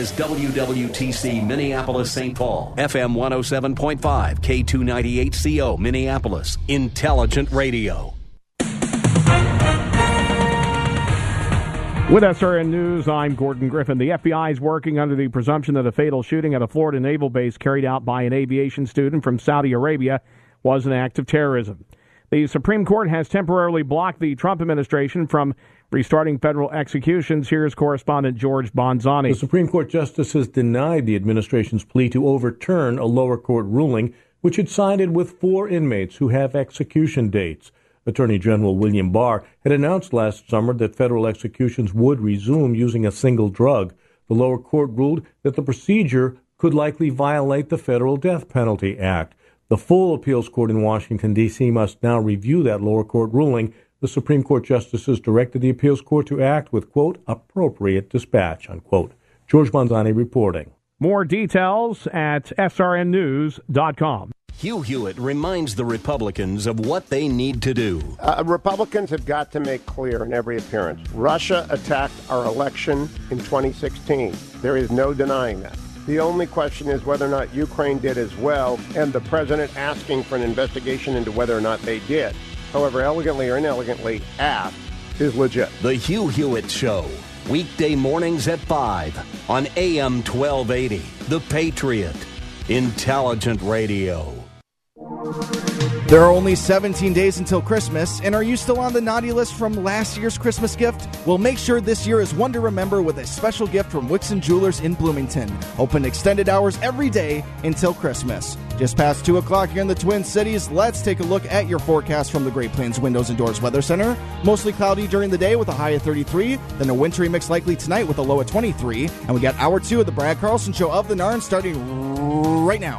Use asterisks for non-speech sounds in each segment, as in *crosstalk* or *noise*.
is WWTC Minneapolis St. Paul, FM 107.5, K298CO Minneapolis, Intelligent Radio. With SRN News, I'm Gordon Griffin. The FBI is working under the presumption that a fatal shooting at a Florida naval base carried out by an aviation student from Saudi Arabia was an act of terrorism. The Supreme Court has temporarily blocked the Trump administration from restarting federal executions. Here's correspondent George Bonzani. The Supreme Court justices denied the administration's plea to overturn a lower court ruling which had sided with four inmates who have execution dates. Attorney General William Barr had announced last summer that federal executions would resume using a single drug. The lower court ruled that the procedure could likely violate the Federal Death Penalty Act. The full appeals court in Washington, D.C. must now review that lower court ruling the Supreme Court justices directed the appeals court to act with, quote, appropriate dispatch, unquote. George Bonzani reporting. More details at srnnews.com. Hugh Hewitt reminds the Republicans of what they need to do. Uh, Republicans have got to make clear in every appearance Russia attacked our election in 2016. There is no denying that. The only question is whether or not Ukraine did as well, and the president asking for an investigation into whether or not they did however elegantly or inelegantly asked, is legit. The Hugh Hewitt Show, weekday mornings at 5 on AM 1280. The Patriot, intelligent radio. There are only 17 days until Christmas, and are you still on the naughty list from last year's Christmas gift? Well, make sure this year is one to remember with a special gift from Wixon Jewelers in Bloomington. Open extended hours every day until Christmas. Just past 2 o'clock here in the Twin Cities, let's take a look at your forecast from the Great Plains Windows and Doors Weather Center. Mostly cloudy during the day with a high of 33, then a wintry mix likely tonight with a low of 23. And we got hour two of the Brad Carlson Show of the Narn starting right now.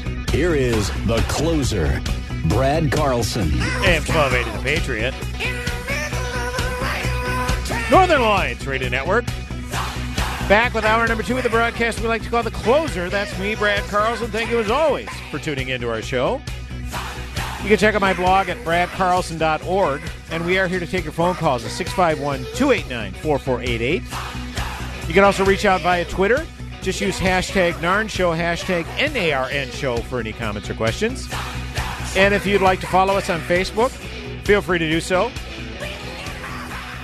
Here is the closer, Brad Carlson. And AM 1280 The Patriot. Northern Alliance Radio Network. Back with hour number two of the broadcast we like to call the closer. That's me, Brad Carlson. Thank you as always for tuning into our show. You can check out my blog at bradcarlson.org. And we are here to take your phone calls at 651 289 4488. You can also reach out via Twitter just use hashtag Narn Show, hashtag NARN Show for any comments or questions. And if you'd like to follow us on Facebook, feel free to do so.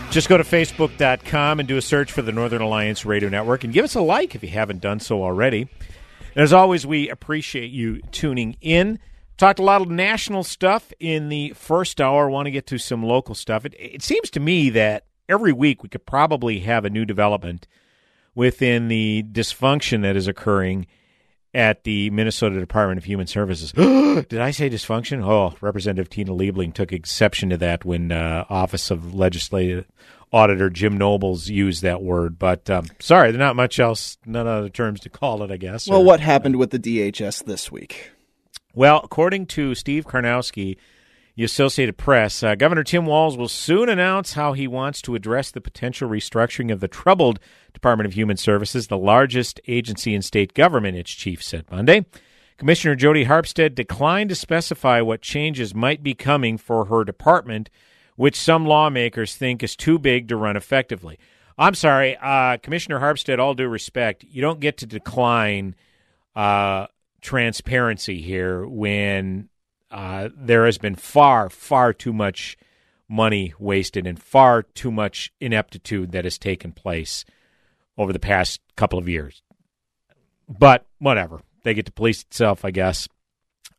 Just go to facebook.com and do a search for the Northern Alliance Radio Network and give us a like if you haven't done so already. And as always, we appreciate you tuning in. Talked a lot of national stuff in the first hour. Want to get to some local stuff. It, it seems to me that every week we could probably have a new development within the dysfunction that is occurring at the Minnesota Department of Human Services. *gasps* Did I say dysfunction? Oh, Representative Tina Liebling took exception to that when uh, Office of Legislative Auditor Jim Nobles used that word. But um, sorry, there's not much else, none other terms to call it, I guess. Well, or, what happened with the DHS this week? Well, according to Steve Karnowski, the Associated Press, uh, Governor Tim Walz will soon announce how he wants to address the potential restructuring of the troubled Department of Human Services, the largest agency in state government, its chief said Monday. Commissioner Jodi Harpstead declined to specify what changes might be coming for her department, which some lawmakers think is too big to run effectively. I'm sorry, uh, Commissioner Harpstead, all due respect, you don't get to decline uh, transparency here when uh, there has been far, far too much money wasted and far too much ineptitude that has taken place over the past couple of years. But whatever. They get to police itself, I guess.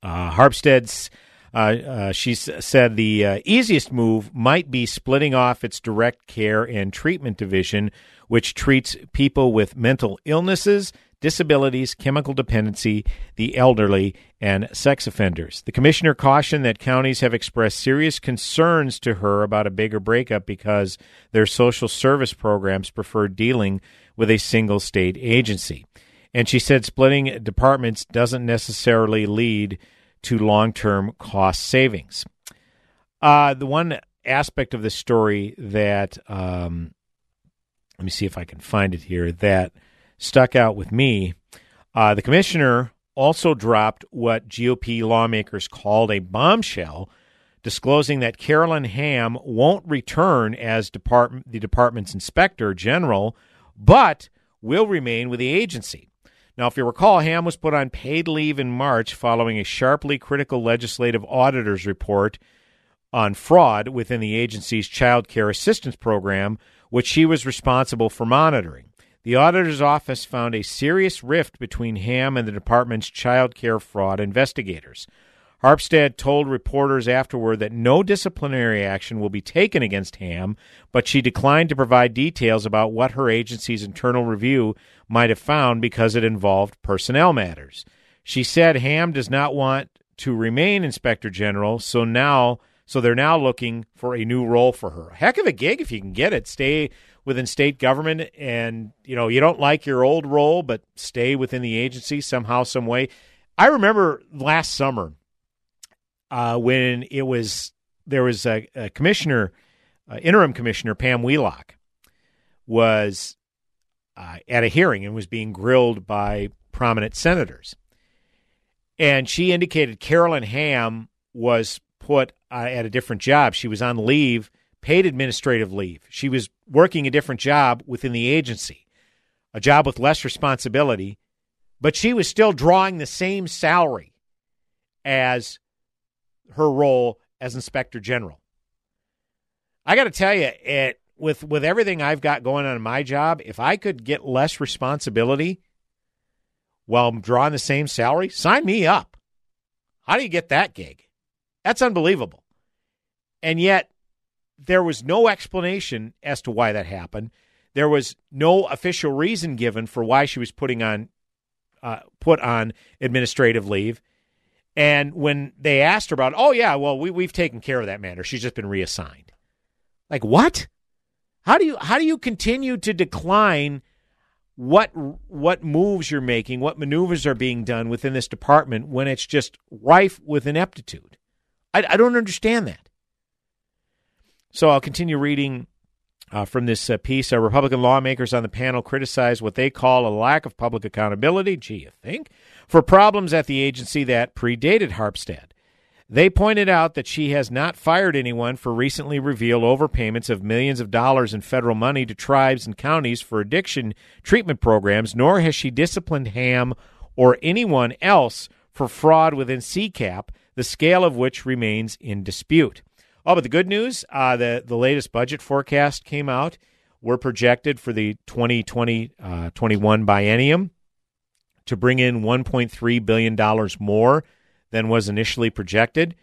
Uh, Harpstead's uh, uh, she said the uh, easiest move might be splitting off its direct care and treatment division, which treats people with mental illnesses, disabilities, chemical dependency, the elderly, and sex offenders. The commissioner cautioned that counties have expressed serious concerns to her about a bigger breakup because their social service programs prefer dealing with a single state agency. And she said splitting departments doesn't necessarily lead to long term cost savings. Uh, the one aspect of the story that, um, let me see if I can find it here, that stuck out with me uh, the commissioner also dropped what GOP lawmakers called a bombshell, disclosing that Carolyn Ham won't return as department, the department's inspector general, but will remain with the agency. Now, if you recall, Ham was put on paid leave in March following a sharply critical legislative auditor's report on fraud within the agency's child care assistance program, which she was responsible for monitoring. The auditor's office found a serious rift between Ham and the department's child care fraud investigators. Harpstead told reporters afterward that no disciplinary action will be taken against Ham, but she declined to provide details about what her agency's internal review might have found because it involved personnel matters. She said Ham does not want to remain inspector general, so now so they're now looking for a new role for her. Heck of a gig if you can get it. Stay within state government and you know, you don't like your old role, but stay within the agency somehow, some way. I remember last summer uh, when it was there was a, a commissioner, uh, interim commissioner Pam Wheelock, was uh, at a hearing and was being grilled by prominent senators, and she indicated Carolyn Ham was put uh, at a different job. She was on leave, paid administrative leave. She was working a different job within the agency, a job with less responsibility, but she was still drawing the same salary as her role as inspector general. I got to tell you, it with with everything I've got going on in my job, if I could get less responsibility while I'm drawing the same salary, sign me up. How do you get that gig? That's unbelievable. And yet, there was no explanation as to why that happened. There was no official reason given for why she was putting on uh, put on administrative leave. And when they asked her about, oh yeah, well we we've taken care of that matter. She's just been reassigned. Like what? How do you how do you continue to decline what what moves you're making, what maneuvers are being done within this department when it's just rife with ineptitude? I, I don't understand that. So I'll continue reading uh, from this uh, piece. Uh, Republican lawmakers on the panel criticized what they call a lack of public accountability. Gee, you think? for problems at the agency that predated Harpstead. They pointed out that she has not fired anyone for recently revealed overpayments of millions of dollars in federal money to tribes and counties for addiction treatment programs, nor has she disciplined Ham or anyone else for fraud within CCAP, the scale of which remains in dispute. Oh, but the good news uh, the, the latest budget forecast came out. We're projected for the 2020 uh, 21 biennium to bring in $1.3 billion more than was initially projected.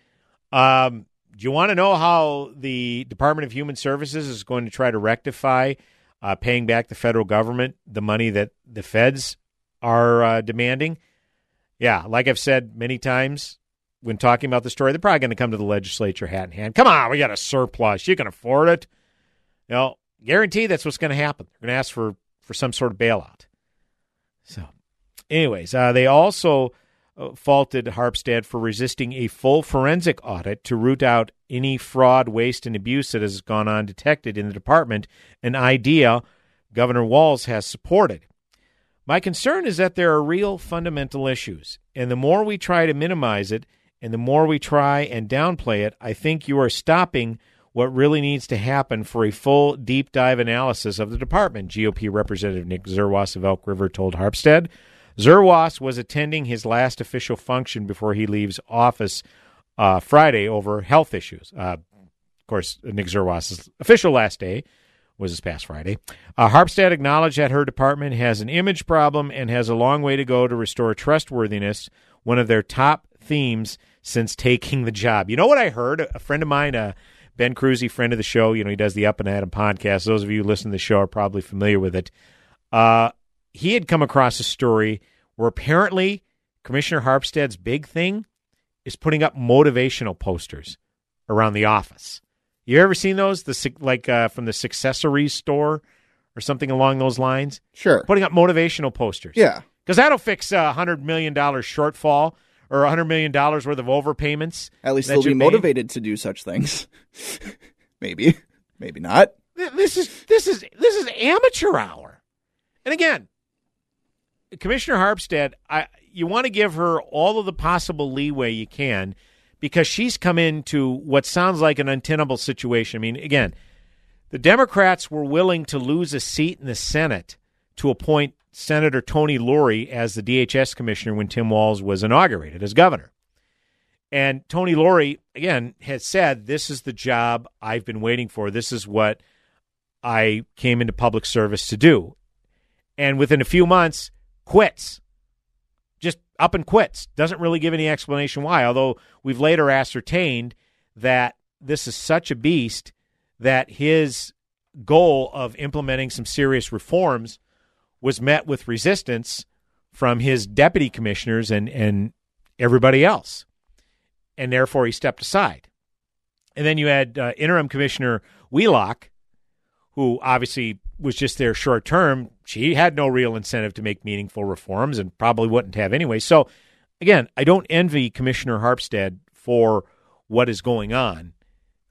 Um, do you want to know how the Department of Human Services is going to try to rectify uh, paying back the federal government the money that the feds are uh, demanding? Yeah, like I've said many times when talking about the story, they're probably going to come to the legislature hat in hand. Come on, we got a surplus. You can afford it. Know, guarantee that's what's going to happen. They're going to ask for, for some sort of bailout. So Anyways, uh, they also uh, faulted Harpstead for resisting a full forensic audit to root out any fraud, waste, and abuse that has gone undetected in the department, an idea Governor Walz has supported. My concern is that there are real fundamental issues, and the more we try to minimize it and the more we try and downplay it, I think you are stopping what really needs to happen for a full deep dive analysis of the department, GOP Representative Nick Zerwas of Elk River told Harpstead. Zerwas was attending his last official function before he leaves office uh, Friday over health issues. Uh, Of course, Nick Zerwas' official last day was this past Friday. Uh, Harpstead acknowledged that her department has an image problem and has a long way to go to restore trustworthiness, one of their top themes since taking the job. You know what I heard? A friend of mine, uh, Ben Cruzy, friend of the show, you know, he does the Up and Adam podcast. Those of you who listen to the show are probably familiar with it. Uh, he had come across a story where apparently Commissioner Harpstead's big thing is putting up motivational posters around the office. You ever seen those? The like uh, from the Successories store or something along those lines. Sure, putting up motivational posters. Yeah, because that'll fix a hundred million dollar shortfall or a hundred million dollars worth of overpayments. At least they'll be motivated to do such things. *laughs* maybe, maybe not. This is this is this is amateur hour. And again, Commissioner Harpstead, I you want to give her all of the possible leeway you can because she's come into what sounds like an untenable situation. I mean, again, the Democrats were willing to lose a seat in the Senate to appoint Senator Tony Lourey as the DHS commissioner when Tim Walz was inaugurated as governor. And Tony Lourey, again, has said, This is the job I've been waiting for. This is what I came into public service to do. And within a few months, quits Just up and quits. Doesn't really give any explanation why, although we've later ascertained that this is such a beast that his goal of implementing some serious reforms was met with resistance from his deputy commissioners and, and everybody else. And therefore, he stepped aside. And then you had uh, interim commissioner Wheelock, who obviously was just there short term, she had no real incentive to make meaningful reforms and probably wouldn't have anyway. So, again, I don't envy Commissioner Harpstead for what is going on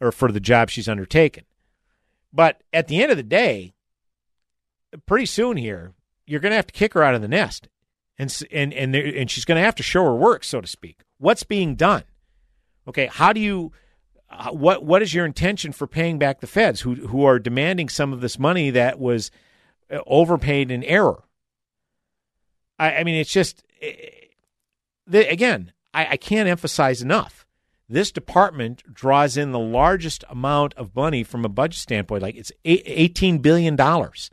or for the job she's undertaken. But at the end of the day, pretty soon here, you're going to have to kick her out of the nest. And, and, and, and she's going to have to show her work, so to speak. What's being done? Okay, how do you uh, what what is your intention for paying back the feds who who are demanding some of this money that was uh, overpaid in error? I, I mean, it's just eh, the, again, I, I can't emphasize enough. This department draws in the largest amount of money from a budget standpoint, like it's eighteen billion dollars,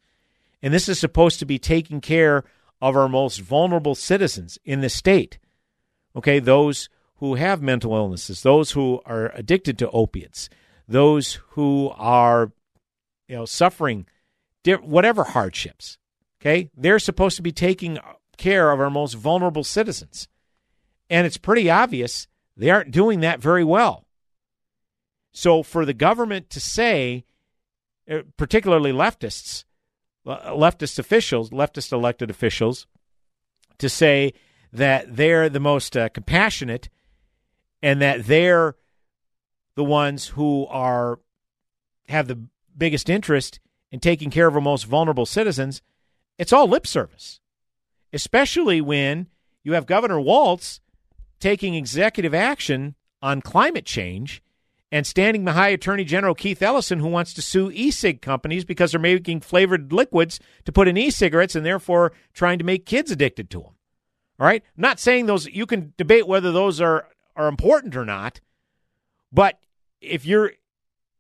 and this is supposed to be taking care of our most vulnerable citizens in the state. Okay, those who have mental illnesses, those who are addicted to opiates, those who are you know suffering whatever hardships. Okay? They're supposed to be taking care of our most vulnerable citizens. And it's pretty obvious they aren't doing that very well. So for the government to say, uh, particularly leftists, leftist officials, leftist elected officials, to say that they're the most uh, compassionate and that they're the ones who are have the biggest interest in taking care of our most vulnerable citizens, it's all lip service. Especially when you have Governor Walz taking executive action on climate change and standing behind Attorney General Keith Ellison, who wants to sue e cig companies because they're making flavored liquids to put in e cigarettes and therefore trying to make kids addicted to them. All right? I'm not saying those, you can debate whether those are are important or not. But if you're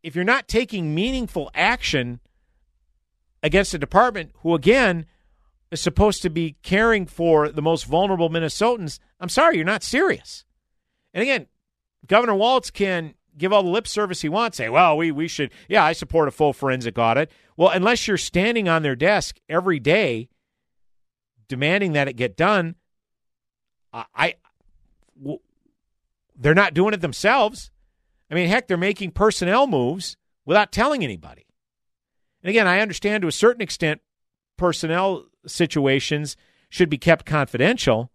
if you're not taking meaningful action against a department who again is supposed to be caring for the most vulnerable Minnesotans, I'm sorry, you're not serious. And again, Governor Walz can give all the lip service he wants, say, well, we, we should, yeah, I support a full forensic audit. Well, unless you're standing on their desk every day demanding that it get done, I, they're not doing it themselves. I mean, heck, they're making personnel moves without telling anybody. And again, I understand to a certain extent personnel situations should be kept confidential.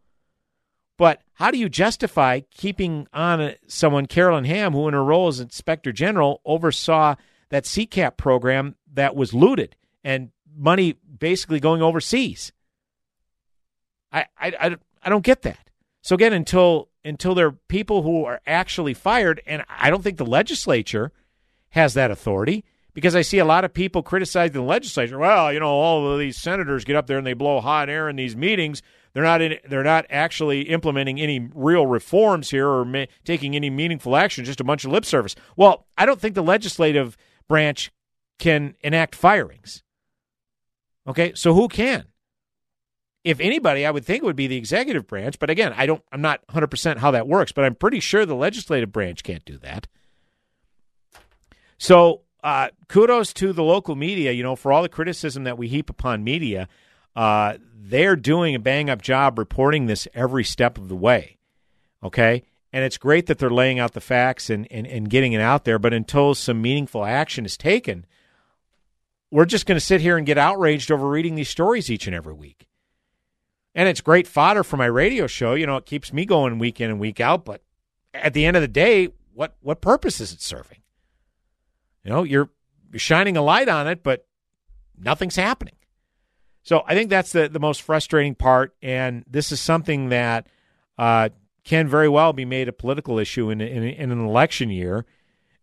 But how do you justify keeping on someone, Carolyn Ham, who in her role as Inspector General oversaw that CCAP program that was looted and money basically going overseas? I, I, I, don't get that. So again, until until there are people who are actually fired. And I don't think the legislature has that authority because I see a lot of people criticizing the legislature. Well, you know, all of these senators get up there and they blow hot air in these meetings. They're not in, they're not actually implementing any real reforms here or ma- taking any meaningful action. Just a bunch of lip service. Well, I don't think the legislative branch can enact firings. Okay, so who can? If anybody, I would think it would be the executive branch. But again, I don't. I'm not 100 percent how that works. But I'm pretty sure the legislative branch can't do that. So uh, kudos to the local media, you know, for all the criticism that we heap upon media. Uh, they're doing a bang up job reporting this every step of the way. Okay. And it's great that they're laying out the facts and, and, and getting it out there. But until some meaningful action is taken, we're just going to sit here and get outraged over reading these stories each and every week. And it's great fodder for my radio show. You know, it keeps me going week in and week out. But at the end of the day, what, what purpose is it serving? You know, you're you're shining a light on it, but nothing's happening. So I think that's the the most frustrating part, and this is something that uh, can very well be made a political issue in, in, in an election year.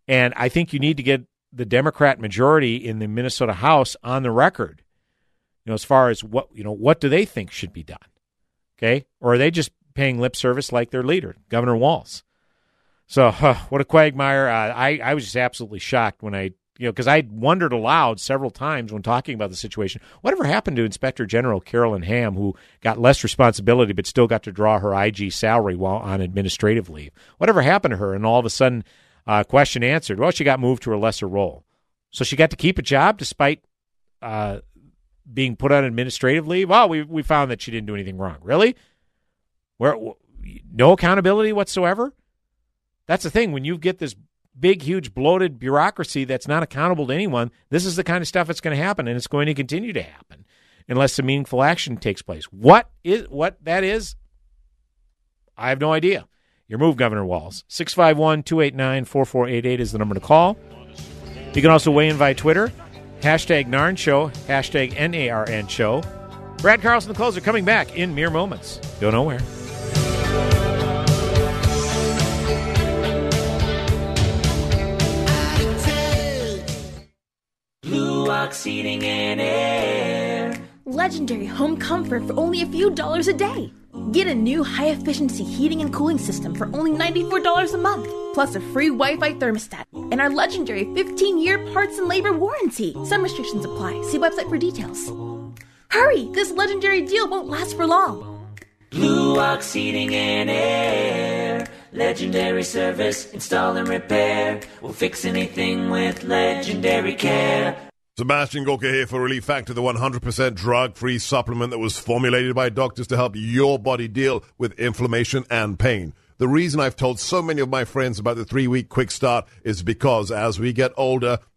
And I think you need to get the Democrat majority in the Minnesota House on the record. You know, as far as what you know, what do they think should be done? Okay, or are they just paying lip service like their leader, Governor Walz? So, huh, what a quagmire! Uh, I I was just absolutely shocked when I you know because I wondered aloud several times when talking about the situation. Whatever happened to Inspector General Carolyn Ham, who got less responsibility but still got to draw her IG salary while on administrative leave? Whatever happened to her? And all of a sudden, uh, question answered. Well, she got moved to a lesser role, so she got to keep a job despite. Uh, being put on administrative leave. Well, we we found that she didn't do anything wrong. Really? Where no accountability whatsoever? That's the thing. When you get this big, huge, bloated bureaucracy that's not accountable to anyone, this is the kind of stuff that's going to happen, and it's going to continue to happen unless some meaningful action takes place. What is what that is? I have no idea. Your move, Governor Walz. 651 289 4488 is the number to call. You can also weigh in via Twitter. Hashtag Narn Show, hashtag N A R N Show. Brad Carlson, the closer, coming back in mere moments. Go nowhere. Blue Ox Heating and Air. Legendary home comfort for only a few dollars a day. Get a new high efficiency heating and cooling system for only $94 a month, plus a free Wi Fi thermostat and our legendary 15 year parts and labor warranty. Some restrictions apply. See website for details. Hurry! This legendary deal won't last for long. Blue Ox Heating and Air. Legendary service, install and repair. We'll fix anything with legendary care. Sebastian Gorka here for Relief Factor, the 100% drug free supplement that was formulated by doctors to help your body deal with inflammation and pain. The reason I've told so many of my friends about the three week quick start is because as we get older,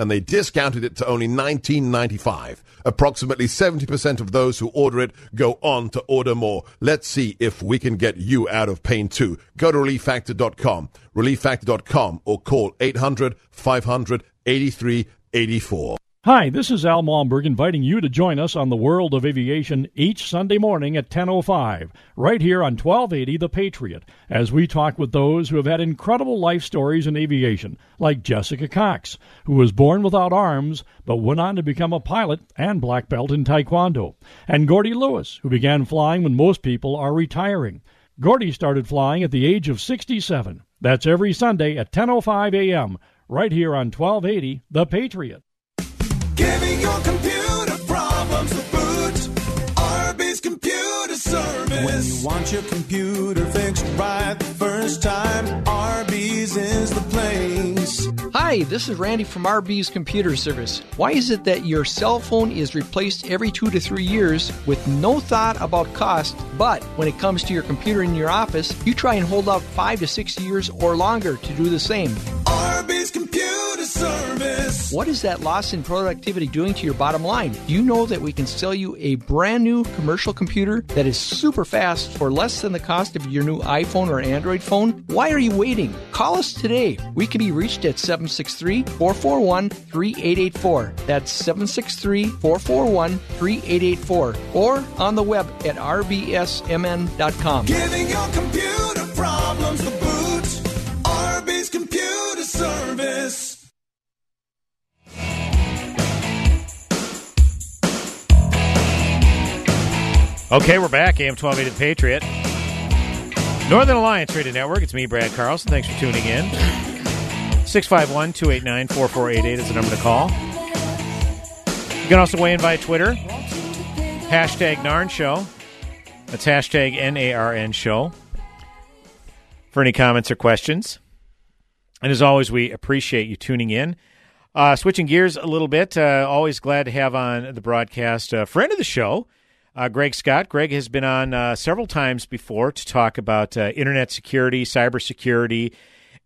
and they discounted it to only $19.95. Approximately 70% of those who order it go on to order more. Let's see if we can get you out of pain too. Go to relieffactor.com, relieffactor.com, or call 800 500 8384. Hi, this is Al Malmberg inviting you to join us on the World of Aviation each Sunday morning at 10:05, right here on 1280 The Patriot, as we talk with those who have had incredible life stories in aviation, like Jessica Cox, who was born without arms but went on to become a pilot and black belt in taekwondo, and Gordy Lewis, who began flying when most people are retiring. Gordy started flying at the age of 67. That's every Sunday at 10:05 a.m. right here on 1280 The Patriot. Giving your computer problems the boot. RB's Computer Service. When you want your computer fixed right the first time, RB's is the place. Hi, this is Randy from RB's Computer Service. Why is it that your cell phone is replaced every two to three years with no thought about cost, but when it comes to your computer in your office, you try and hold out five to six years or longer to do the same? RB's Computer Service. service. What is that loss in productivity doing to your bottom line? Do you know that we can sell you a brand new commercial computer that is super fast for less than the cost of your new iPhone or Android phone? Why are you waiting? Call us today. We can be reached at 763 441 3884. That's 763 441 3884. Or on the web at rbsmn.com. Giving your computer problems the boot. RB's Computer Service. Okay, we're back. AM 1280 The Patriot. Northern Alliance Radio Network. It's me, Brad Carlson. Thanks for tuning in. 651 289 4488 is the number to call. You can also weigh in via Twitter. Hashtag Narn Show. That's hashtag N A R N Show. For any comments or questions. And as always, we appreciate you tuning in. Uh, switching gears a little bit, uh, always glad to have on the broadcast a friend of the show, uh, Greg Scott. Greg has been on uh, several times before to talk about uh, internet security, cybersecurity,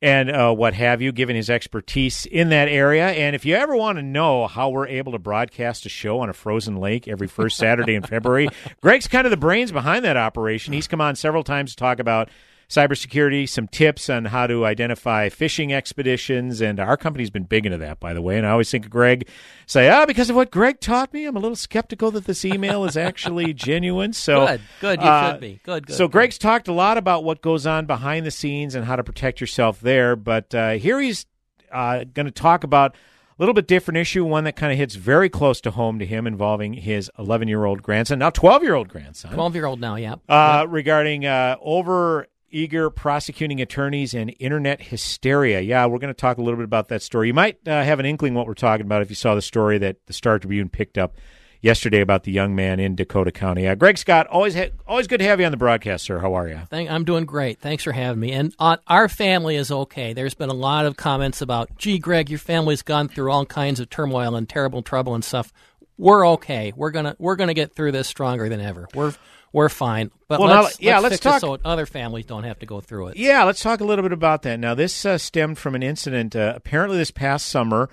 and uh, what have you, given his expertise in that area. And if you ever want to know how we're able to broadcast a show on a frozen lake every first Saturday in February, *laughs* Greg's kind of the brains behind that operation. He's come on several times to talk about cybersecurity, some tips on how to identify phishing expeditions, and our company's been big into that, by the way. And I always think of Greg, say, ah, because of what Greg taught me, I'm a little skeptical that this email is actually *laughs* genuine. So Good, good, you uh, should be. Good, good, So good. Greg's talked a lot about what goes on behind the scenes and how to protect yourself there, but uh, here he's uh, going to talk about. A little bit different issue, one that kind of hits very close to home to him, involving his 11 year old grandson, now 12 year old grandson. 12 year old now, yeah. Uh, regarding uh, over eager prosecuting attorneys and internet hysteria. Yeah, we're going to talk a little bit about that story. You might uh, have an inkling what we're talking about if you saw the story that the Star Tribune picked up yesterday about the young man in Dakota County. Uh, Greg Scott, always ha- always good to have you on the broadcast, sir. How are you? Thank, I'm doing great. Thanks for having me. And uh, our family is okay. There's been a lot of comments about, gee, Greg, your family's gone through all kinds of turmoil and terrible trouble and stuff. We're okay. We're gonna we're gonna get through this stronger than ever. We're we're fine. But Well, let's, yeah, let's, let's talk- so other families don't have to go through it. Yeah, let's talk a little bit about that. Now, this uh, stemmed from an incident uh, apparently this past summer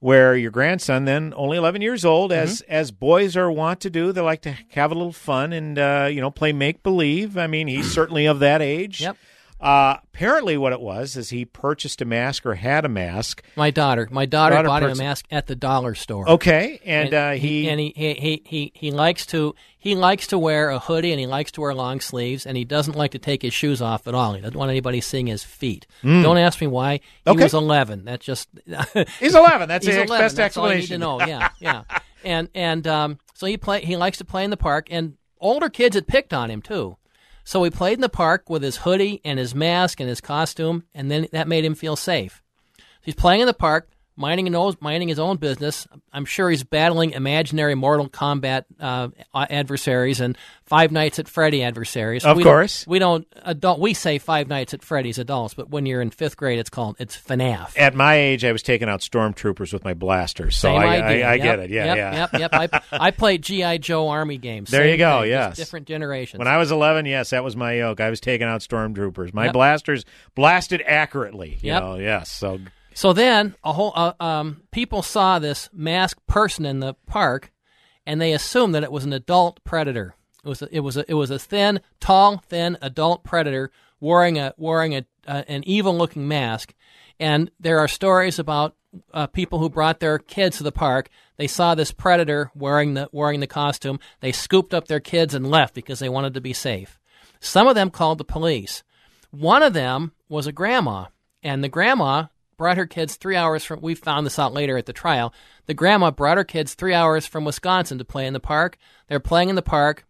where your grandson, then only 11 years old, as as boys are wont to do, they like to have a little fun and uh, you know play make believe. I mean, he's *clears throat* certainly of that age. Yep. Uh, apparently, what it was is he purchased a mask or had a mask. My daughter, my daughter, Daughter bought him a mask at the dollar store. Okay, and, uh, he- and he, he he he he likes to he likes to wear a hoodie and he likes to wear long sleeves and he doesn't like to take his shoes off at all. He doesn't want anybody seeing his feet. Mm. Don't ask me why. He Okay. was eleven. That's just *laughs* He's 11. That's *laughs* the best That's all you need explanation. to know. Yeah, *laughs* yeah. and and um, so he play he likes to play in the park and older kids had picked on him too. So he played in the park with his hoodie and his mask and his costume, and then that made him feel safe. He's playing in the park, minding his own, minding his own business. I'm sure he's battling imaginary Mortal Kombat uh, adversaries and Five Nights at Freddy adversaries. Of We don't- we don't adult. We say Five Nights at Freddy's adults, but when you're in fifth grade, it's called it's FNAF. At my age, I was taking out stormtroopers with my blasters, so Same I, idea. I, I Yep, get it. Yeah, yep, yeah. Yep, yep. I, I played GI Joe Army games. There Same you go. thing, Yes, different generations. When I was 11, yes, that was my yoke. I was taking out stormtroopers. My Yep. blasters blasted accurately. You Yep. know, yes. So So then, a whole uh, um, people saw this masked person in the park, and they assumed that it was an adult predator. It was a, it was a, it was a thin, tall, thin adult predator wearing a wearing a uh, an evil looking mask. And there are stories about uh, people who brought their kids to the park. They saw this predator wearing the wearing the costume. They scooped up their kids and left because they wanted to be safe. Some of them called the police. One of them was a grandma, and the grandma brought her kids three hours from. We found this out later at the trial. The grandma brought her kids three hours from Wisconsin to play in the park. They're playing in the park.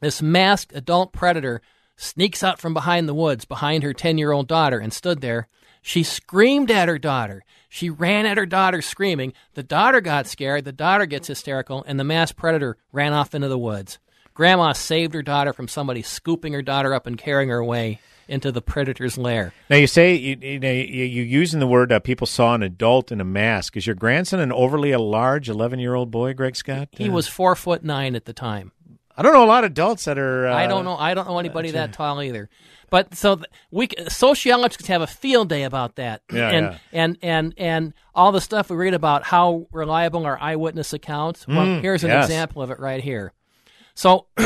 This masked adult predator sneaks out from behind the woods behind her 10 year old daughter and stood there. She screamed at her daughter. She ran at her daughter screaming. The daughter got scared. The daughter gets hysterical, and the masked predator ran off into the woods. Grandma saved her daughter from somebody scooping her daughter up and carrying her away into the predator's lair. now you say you, you know you, you using the word uh, people saw an adult in a mask. Is your grandson an overly a large 11 year old boy, Greg Scott? He Uh, was four foot nine at the time. I don't know a lot of adults that are. Uh, I don't know. I don't know anybody that tall either. But so we sociologists have a field day about that, Yeah, and yeah. and and and all the stuff we read about how reliable are eyewitness accounts. Well, Mm, here's an yes. example of it right here. So, *clears throat*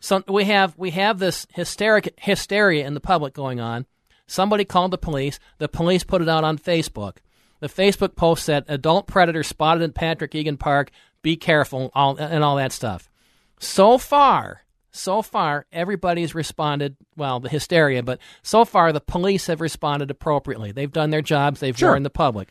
so we have we have this hysteric hysteria in the public going on. Somebody called the police. The police put it out on Facebook. The Facebook post said, "Adult predator spotted in Patrick Eagan Park. Be careful," all, and all that stuff. So far, so far, everybody's responded. Well, the hysteria, but so far the police have responded appropriately. They've done their jobs. They've Sure. warned the public.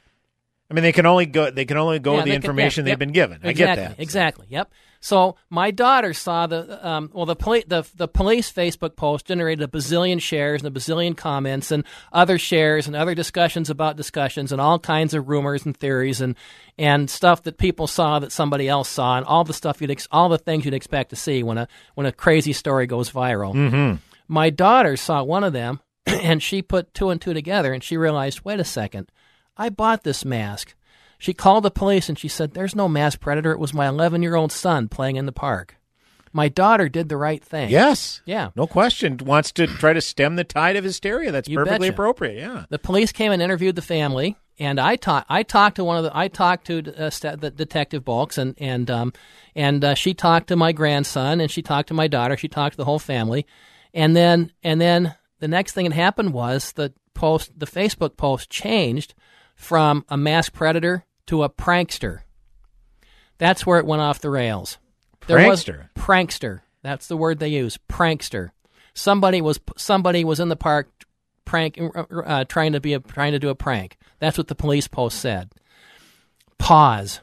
I mean, they can only go. They can only go Yeah, with the they can- information yeah, they've yep. been given. I get that. Exactly. Yep. So my daughter saw the um, well the poli- the the police Facebook post generated a bazillion shares and a bazillion comments and other shares and other discussions about discussions and all kinds of rumors and theories and and stuff that people saw that somebody else saw and all the stuff you'd ex- all the things you'd expect to see when a when a crazy story goes viral. Mhm. My daughter saw one of them *clears throat* and she put two and two together and she realized, wait a second, I bought this mask. She called the police and she said, There's no mass predator. It was my 11 year old son playing in the park. My daughter did the right thing. Yes. Yeah. No question. Wants to try to stem the tide of hysteria. That's You perfectly betcha. appropriate. Yeah. The police came and interviewed the family, and I talked. I talked to one of the. I talked to uh, st- the detective Bulks, and and um, and uh, she talked to my grandson, and she talked to my daughter. She talked to the whole family, and then and then the next thing that happened was the post. The Facebook post changed from a mass predator to a prankster. That's where it went off the rails. was Prankster? prankster. That's the word they use. Prankster. Somebody was somebody was in the park prank uh, trying to be a, trying to do a prank. That's what the police post said. Pause.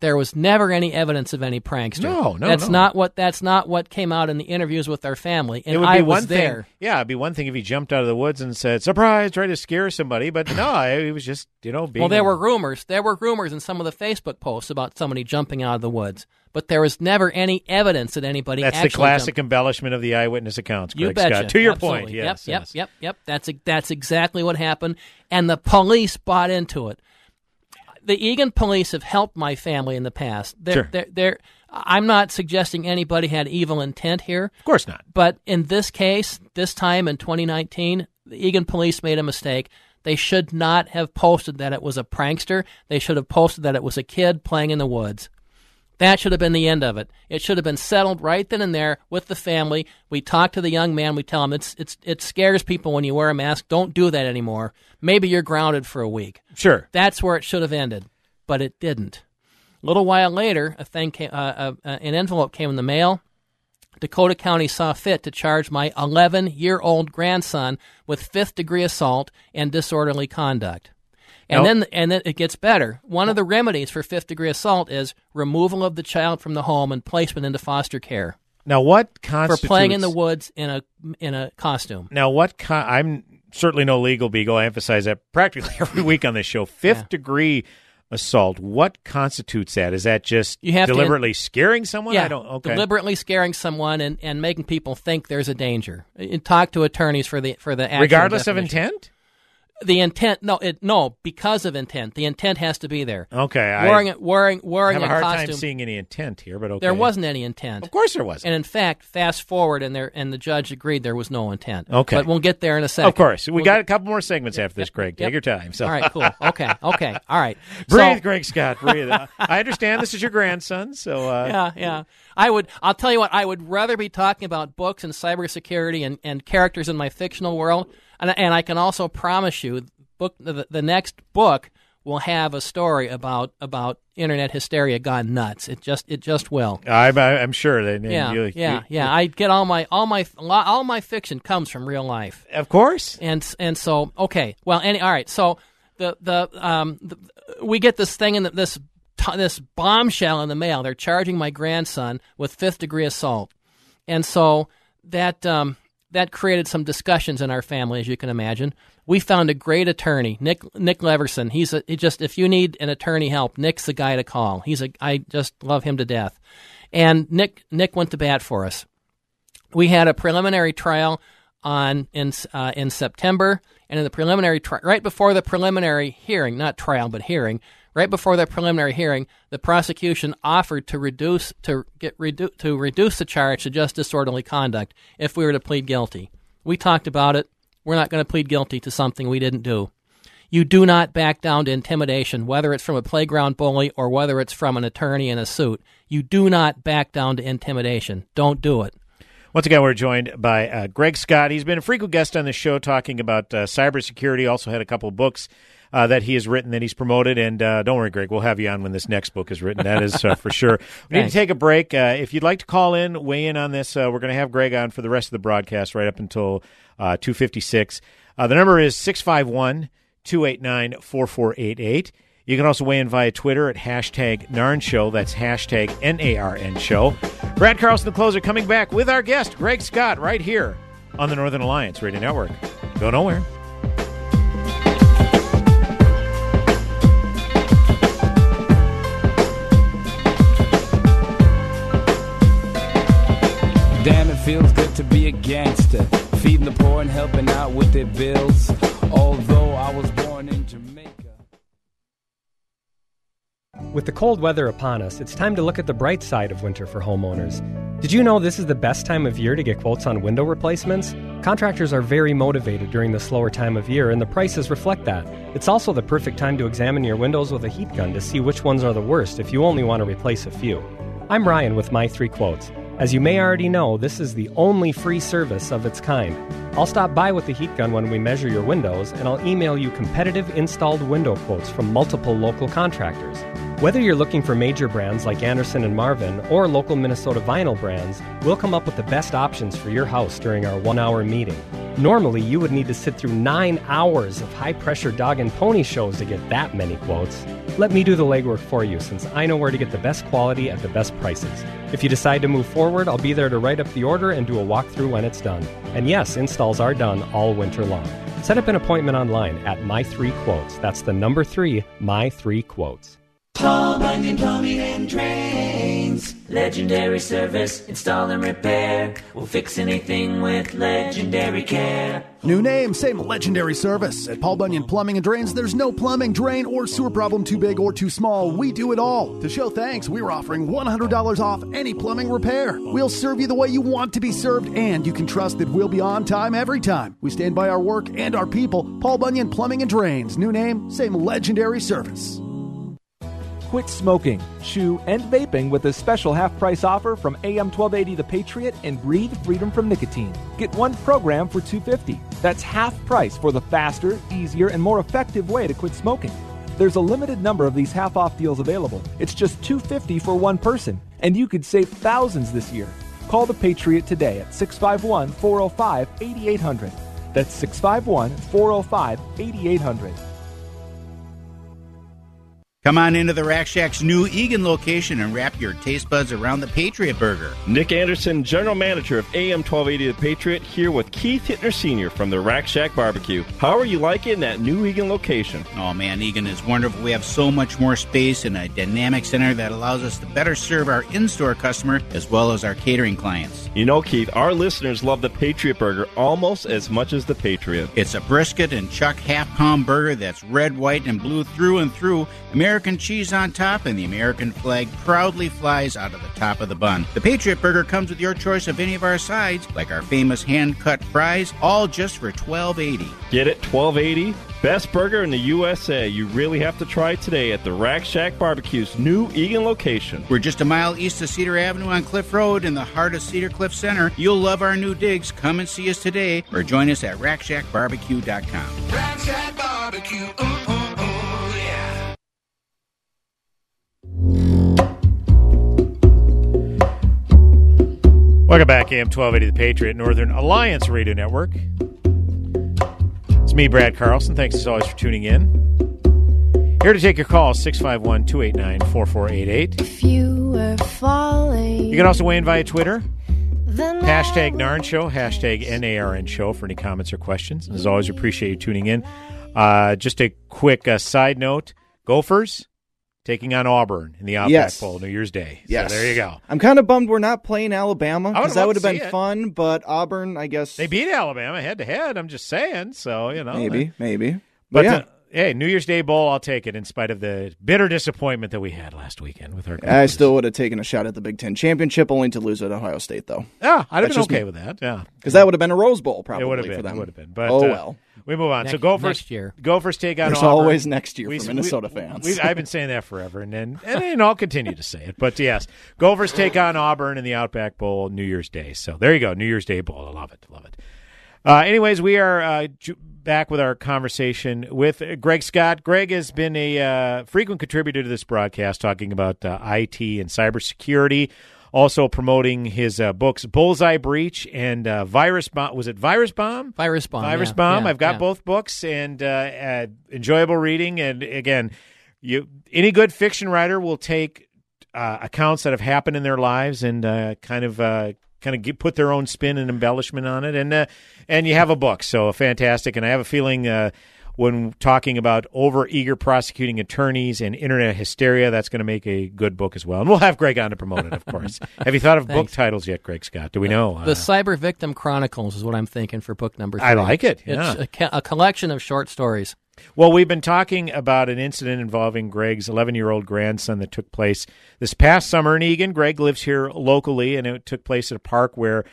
There was never any evidence of any prankster. No, no, That's no. not what that's not what came out in the interviews with our family. And it would I be was one there. thing. Yeah, it'd be one thing if he jumped out of the woods and said "surprise," try to scare somebody. But no, he was just you know being. Well, there were rumors. There were rumors in some of the Facebook posts about somebody jumping out of the woods, but there was never any evidence that anybody. That's the classic jumped. embellishment of the eyewitness accounts. You Greg betcha. Scott. To your Absolutely. point, yes, Yep, yes. yep, yep, yep. That's that's exactly what happened, and the police bought into it. The Eagan police have helped my family in the past. They're, Sure. they're, they're, I'm not suggesting anybody had evil intent here. Of course not. But in this case, this time in 2019, the Eagan police made a mistake. They should not have posted that it was a prankster. They should have posted that it was a kid playing in the woods. That should have been the end of it. It should have been settled right then and there with the family. We talk to the young man. We tell him it's it's it scares people when you wear a mask. Don't do that anymore. Maybe you're grounded for a week. Sure. That's where it should have ended, but it didn't. A little while later, a thing came, uh, uh, uh, an envelope came in the mail. Dakota County saw fit to charge my 11 year old grandson with fifth degree assault and disorderly conduct. And Now- then and then it gets better. One of the remedies for fifth degree assault is removal of the child from the home and placement into foster care Now, what constitutes for playing in the woods in a in a costume. Now, what co- I'm certainly no legal beagle. I emphasize that practically *laughs* every week on this show. Fifth degree assault. What constitutes that? Is that just You have to- deliberately scaring someone? Yeah, I don't. Okay. deliberately scaring someone and, and making people think there's a danger. And talk to attorneys for the for the Regardless of intent. The intent, no, it no, because of intent. The intent has to be there. Okay, I- wearing it, wearing I wearing have a a hard costume. time seeing any intent here, but okay. There wasn't any intent. Of course, there wasn't. And in fact, fast forward, and there and the judge agreed there was no intent. Okay. but we'll get there in a second. Of course, we We'll got get- a couple more segments after this, Greg. Take yep. your time. So. All right, cool. Okay, okay, all right. *laughs* breathe, So- Greg Scott. Breathe. *laughs* I understand this is your grandson, so uh, yeah, yeah. I would. I'll tell you what. I would rather be talking about books and cybersecurity and, and characters in my fictional world. And and I can also promise you, book the, the next book will have a story about about internet hysteria gone nuts. It just it just will. I'm, I'm sure that. Yeah, you- yeah, you- yeah. I get all my all my all my fiction comes from real life. Of course. And and so okay. Well, any all right. So the the um the, we get this thing in the, this this bombshell in the mail. They're charging my grandson with fifth degree assault, and so that um that created some discussions in our family, as you can imagine. We found a great attorney, Nick Nick Leverson. He's a he just if you need an attorney help, Nick's the guy to call. He's a I just love him to death. And Nick Nick went to bat for us. We had a preliminary trial on in uh, in September, and in the preliminary tri- right before the preliminary hearing, not trial but hearing, right before that preliminary hearing, the prosecution offered to reduce to get redu- to reduce the charge to just disorderly conduct if we were to plead guilty. We talked about it. We're not going to plead guilty to something we didn't do. You do not back down to intimidation, whether it's from a playground bully or whether it's from an attorney in a suit. You do not back down to intimidation. Don't do it. Once again, we're joined by uh, Greg Scott. He's been a frequent guest on the show talking about uh, cybersecurity. Also had a couple books uh, that he has written that he's promoted. And uh, don't worry, Greg, we'll have you on when this next book is written. That is uh, for sure. *laughs* We need to take a break. Uh, if you'd like to call in, weigh in on this, uh, we're going to have Greg on for the rest of the broadcast right up until uh, 256. Uh, the number is 651 289 4488. You can also weigh in via Twitter at hashtag Narn Show. That's hashtag N A R N Show. Brad Carlson, the closer, coming back with our guest, Greg Scott, right here on the Northern Alliance Radio Network. Go nowhere. Feels good to be a gangster. Feeding the poor and helping out with their bills. Although I was born in Jamaica. With the cold weather upon us, it's time to look at the bright side of winter for homeowners. Did you know this is the best time of year to get quotes on window replacements? Contractors are very motivated during the slower time of year, and the prices reflect that. It's also the perfect time to examine your windows with a heat gun to see which ones are the worst if you only want to replace a few. I'm Ryan with my three quotes. As you may already know, this is the only free service of its kind. I'll stop by with the heat gun when we measure your windows, and I'll email you competitive installed window quotes from multiple local contractors. Whether you're looking for major brands like Andersen and Marvin or local Minnesota vinyl brands, we'll come up with the best options for your house during our one hour meeting. Normally, you would need to sit through nine hours of high pressure dog and pony shows to get that many quotes. Let me do the legwork for you since I know where to get the best quality at the best prices. If you decide to move forward, I'll be there to write up the order and do a walkthrough when it's done. And yes, installs are done all winter long. Set up an appointment online at My Three Quotes. That's the number three, My Three Quotes. Paul Bunyan Plumbing and Drains. Legendary service, install and repair. We'll fix anything with legendary care. New name, same legendary service. At Paul Bunyan Plumbing and Drains, there's no plumbing, drain, or sewer problem too big or too small. We do it all. To show thanks, we're offering $100 off any plumbing repair. We'll serve you the way you want to be served, and you can trust that we'll be on time every time. We stand by our work and our people. Paul Bunyan Plumbing and Drains. New name, same legendary service. Quit smoking, chew, and vaping with a special half price offer from AM 1280 The Patriot and breathe freedom from nicotine. Get one program for 250. That's half price for the faster, easier, and more effective way to quit smoking. There's a limited number of these half off deals available. It's just 250 for one person, and you could save thousands this year. Call the Patriot today at 651 405 8800. That's 651 405 8800. Come on into the Rack Shack's new Eagan location and wrap your taste buds around the Patriot Burger. Nick Anderson, General Manager of AM 1280 The Patriot, here with Keith Hittner Sr. from the Rack Shack Barbecue. How are you liking that new Eagan location? Oh man, Eagan is wonderful. We have so much more space and a dynamic center that allows us to better serve our in store customer as well as our catering clients. You know, Keith, our listeners love the Patriot Burger almost as much as the Patriot. It's a brisket and chuck half pound burger that's red, white, and blue through and through. American cheese on top, and the American flag proudly flies out of the top of the bun. The Patriot Burger comes with your choice of any of our sides, like our famous hand cut fries, all just for twelve eighty. Get it, 1280? Best burger in the USA. You really have to try it today at the Rack Shack Barbecue's new Eagan location. We're just a mile east of Cedar Avenue on Cliff Road in the heart of Cedar Cliff Center. You'll love our new digs. Come and see us today or join us at RackShackBarbecue.com. Rack Shack Barbecue. Ooh, ooh, ooh, Welcome back, AM 1280 The Patriot, Northern Alliance Radio Network. It's me, Brad Carlson. Thanks as always for tuning in. Here to take your call, 651 289 4488. If you were falling. You can also weigh in via Twitter. Hashtag NARN Show, hashtag NARN Show for any comments or questions. As always, we appreciate you tuning in. Uh, just a quick uh, side note Gophers taking on Auburn in the Outback Yes. Bowl New Year's Day. Yes. So there you go. I'm kind of bummed we're not playing Alabama because that would have been it. fun. But Auburn, I guess They beat Alabama head to head. I'm just saying. So, you know. maybe, uh, maybe. But, But yeah, uh, hey, New Year's Day bowl, I'll take it in spite of the bitter disappointment that we had last weekend with our. I still would have taken a shot at the Big Ten championship, only to lose at Ohio State, though. Yeah, I'd have been okay me. with that. Yeah, because that would have been a Rose Bowl, probably it would have been. for them. It would have been. But oh uh, well. we move on. so Next- Gophers next year. Gophers take on. There's Auburn. always next year We- for Minnesota we- fans. we- I've been saying that forever, and then and then I'll continue to say it. But yes, Gophers take on Auburn in the Outback Bowl New Year's Day. So there you go, New Year's Day Bowl. I love it. Love it. Uh, anyways, we are uh, ju- back with our conversation with Greg Scott. Greg has been a uh, frequent contributor to this broadcast, talking about uh, IT and cybersecurity. Also promoting his uh, books, Bullseye Breach and uh, Virus Bomb. Was it Virus Bomb? Virus Bomb. Virus yeah, Bomb. yeah, I've got yeah. both books and uh, uh, enjoyable reading. And again, you any good fiction writer will take uh, accounts that have happened in their lives and uh, kind of uh, kind of get, put their own spin and embellishment on it. And uh, and you have a book, so fantastic. And I have a feeling. Uh, when talking about over eager prosecuting attorneys and internet hysteria, that's going to make a good book as well. And we'll have Greg on to promote it, of course. *laughs* have you thought of book titles yet, Greg Scott? Do we know? The uh, Cyber Victim Chronicles is what I'm thinking for book number three. I like it, yeah. It's a, a collection of short stories. Well, we've been talking about an incident involving Greg's 11 year old grandson that took place this past summer in Eagan. Greg lives here locally, and it took place at a park where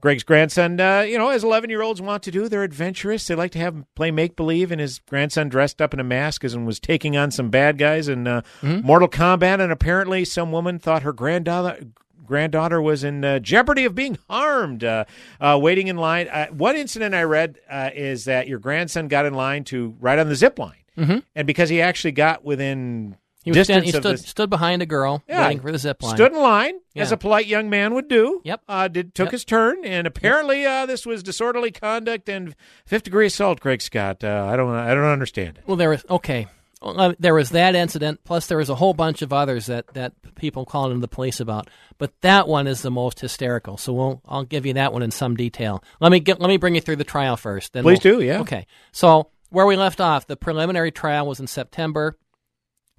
Greg's grandson, uh, you know, as 11 year olds want to do, they're adventurous. They like to have play make believe, and his grandson dressed up in a mask and was taking on some bad guys in uh, Mortal Kombat. And apparently, some woman thought her granddaughter. Granddaughter was in uh, jeopardy of being harmed, uh, uh, waiting in line. Uh, one incident I read uh, is that your grandson got in line to ride on the zip line, Mhm. and because he actually got within He was stand, he stood, stood behind a girl Yeah. waiting for the zip line. Stood in line as a polite young man would do. Yep. Uh, did took Yep. his turn, and apparently uh, this was disorderly conduct and fifth degree assault. Greg Scott. Uh, I don't. I don't understand it. Well, there was okay. Uh, there was that incident. Plus, there was a whole bunch of others that, that people called into the police about. But that one is the most hysterical. So we'll I'll give you that one in some detail. Let me get let me bring you through the trial first. Then Please we'll- do, yeah. Okay. So where we left off, the preliminary trial was in September.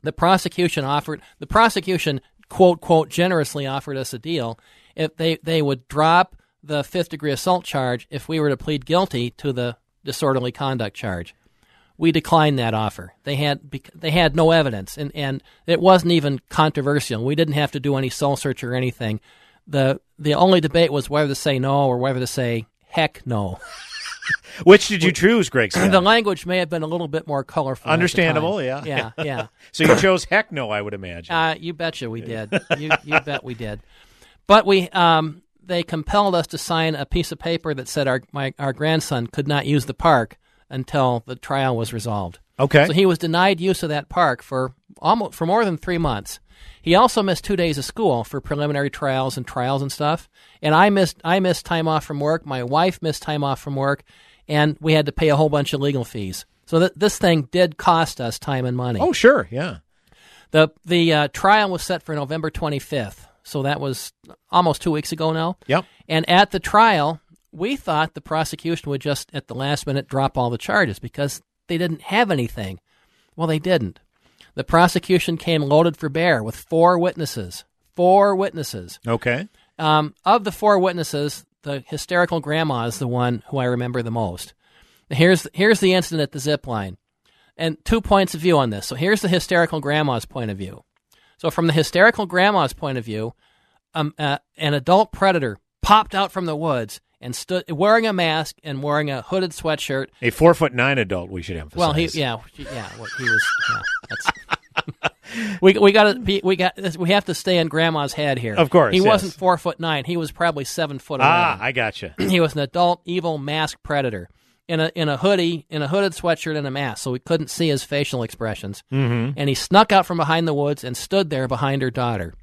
The prosecution offered the prosecution quote quote generously offered us a deal if they they would drop the fifth degree assault charge if we were to plead guilty to the disorderly conduct charge. We declined that offer. They had they had no evidence, and, and it wasn't even controversial. We didn't have to do any soul search or anything. the The only debate was whether to say no or whether to say heck no. *laughs* *laughs* Which did you choose, Greg Scott? the language may have been a little bit more colorful. Understandable, yeah. yeah, yeah. *laughs* so you chose heck no, I would imagine. Uh, you betcha we did. You you bet we did. But we um they compelled us to sign a piece of paper that said our my our grandson could not use the park until the trial was resolved. Okay. So he was denied use of that park for almost for more than 3 months. He also missed 2 days of school for preliminary trials and trials and stuff. And I missed I missed time off from work, my wife missed time off from work, and we had to pay a whole bunch of legal fees. So th- this thing did cost us time and money. oh, sure, yeah. The the uh, trial was set for November 25th, so that was almost two weeks ago now. Yep. And at the trial, we thought the prosecution would just at the last minute drop all the charges because they didn't have anything. Well, they didn't. The prosecution came loaded for bear with four witnesses. Four witnesses. Okay. Um, of the four witnesses, the hysterical grandma is the one who I remember the most. Here's here's the incident at the zip line, and two points of view on this. So here's the hysterical grandma's point of view. So from the hysterical grandma's point of view, um, uh, an adult predator popped out from the woods and stood wearing a mask and wearing a hooded sweatshirt. A four foot nine adult, we should emphasize. Well, he yeah yeah what he was. Yeah, that's, *laughs* we we got to we got we have to stay in grandma's head here. Of course, he yes. wasn't four foot nine. He was probably seven foot. Ah, 11. I gotcha. *clears throat* he was an adult evil mask predator in a in a hoodie in a hooded sweatshirt and a mask, so we couldn't see his facial expressions. Mhm. And he snuck out from behind the woods and stood there behind her daughter.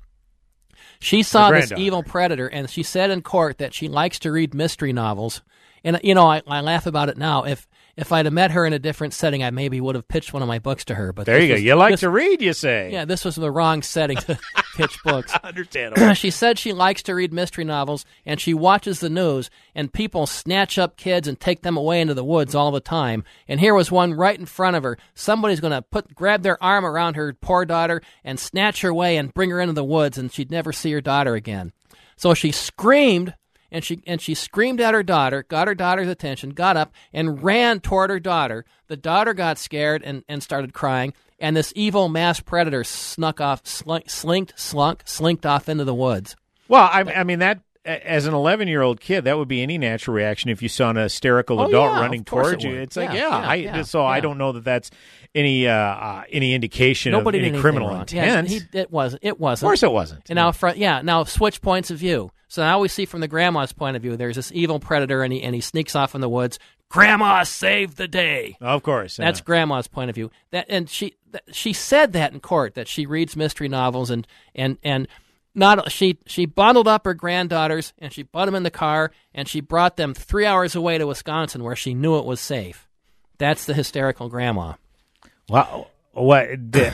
She saw this evil predator, and she said in court that she likes to read mystery novels. And you know, I, I laugh about it now. If if I'd have met her in a different setting, I maybe would have pitched one of my books to her. But There you go. was- You like this- to read, you say. Yeah, this was the wrong setting to *laughs* pitch books. *laughs* Understandable. she said she likes to read mystery novels and she watches the news and people snatch up kids and take them away into the woods all the time. And here was one right in front of her. Somebody's going to put grab their arm around her poor daughter and snatch her away and bring her into the woods and she'd never see her daughter again. So she screamed and she and she screamed at her daughter, got her daughter's attention, got up and ran toward her daughter. The daughter got scared and, and started crying, and this evil mass predator snuck off, slunk, slinked, slunk, slinked off into the woods. Well, I, I mean that as an 11 year old kid, that would be any natural reaction if you saw an hysterical Oh, adult yeah, running towards it you. It's like, Yeah, yeah, I, so I don't know that that's any uh, uh, any indication Nobody of any criminal wrong. intent. Yes, he, it wasn't. It wasn't. Of course it wasn't. And now, fr- yeah, now switch points of view. So now we see from the grandma's point of view. There's this evil predator, and he and he sneaks off in the woods. Grandma saved the day. Of course, That's grandma's point of view. That and she she said that in court that she reads mystery novels and and and not she she bundled up her granddaughters and she put them in the car and she brought them three hours away to Wisconsin where she knew it was safe. That's the hysterical grandma. Wow. What?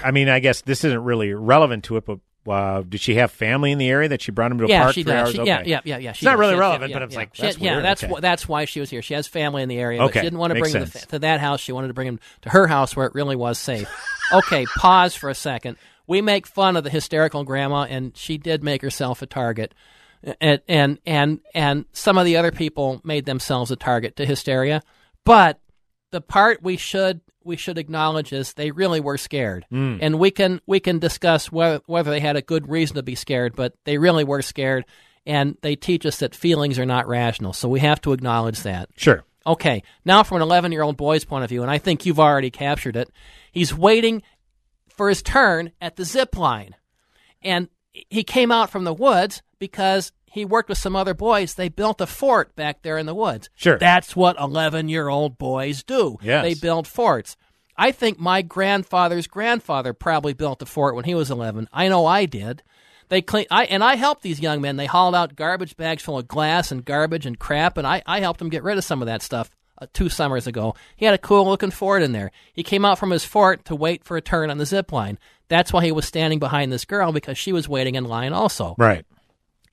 I mean, I guess this isn't really relevant to it, but uh, did she have family in the area that she brought him to a yeah, park she three does. hours? She, Okay. Yeah, yeah, yeah, yeah. It's not really She relevant, yeah, but it's yeah. like that's yeah, that's Okay. wh- that's why she was here. She has family in the area, but Okay, she didn't want to makes bring him to, to that house. She wanted to bring him to her house where it really was safe. *laughs* okay, pause for a second. We make fun of the hysterical grandma, and she did make herself a target. And and and and some of the other people made themselves a target to hysteria, but the part we should we should acknowledge is they really were scared, Mm. and we can we can discuss whether whether they had a good reason to be scared, but they really were scared, and they teach us that feelings are not rational, so we have to acknowledge that. Sure. Okay, now from an 11 year old boy's point of view, and I think you've already captured it, he's waiting for his turn at the zip line. And he came out from the woods because he worked with some other boys. They built a fort back there in the woods. Sure. That's what 11 year old boys do. Yes. They build forts. I think my grandfather's grandfather probably built a fort when he was 11. I know I did. They clean, I and I helped these young men. They hauled out garbage bags full of glass and garbage and crap, and I, I helped them get rid of some of that stuff uh, two summers ago. He had a cool looking fort in there. He came out from his fort to wait for a turn on the zip line. That's why he was standing behind this girl because she was waiting in line also. Right.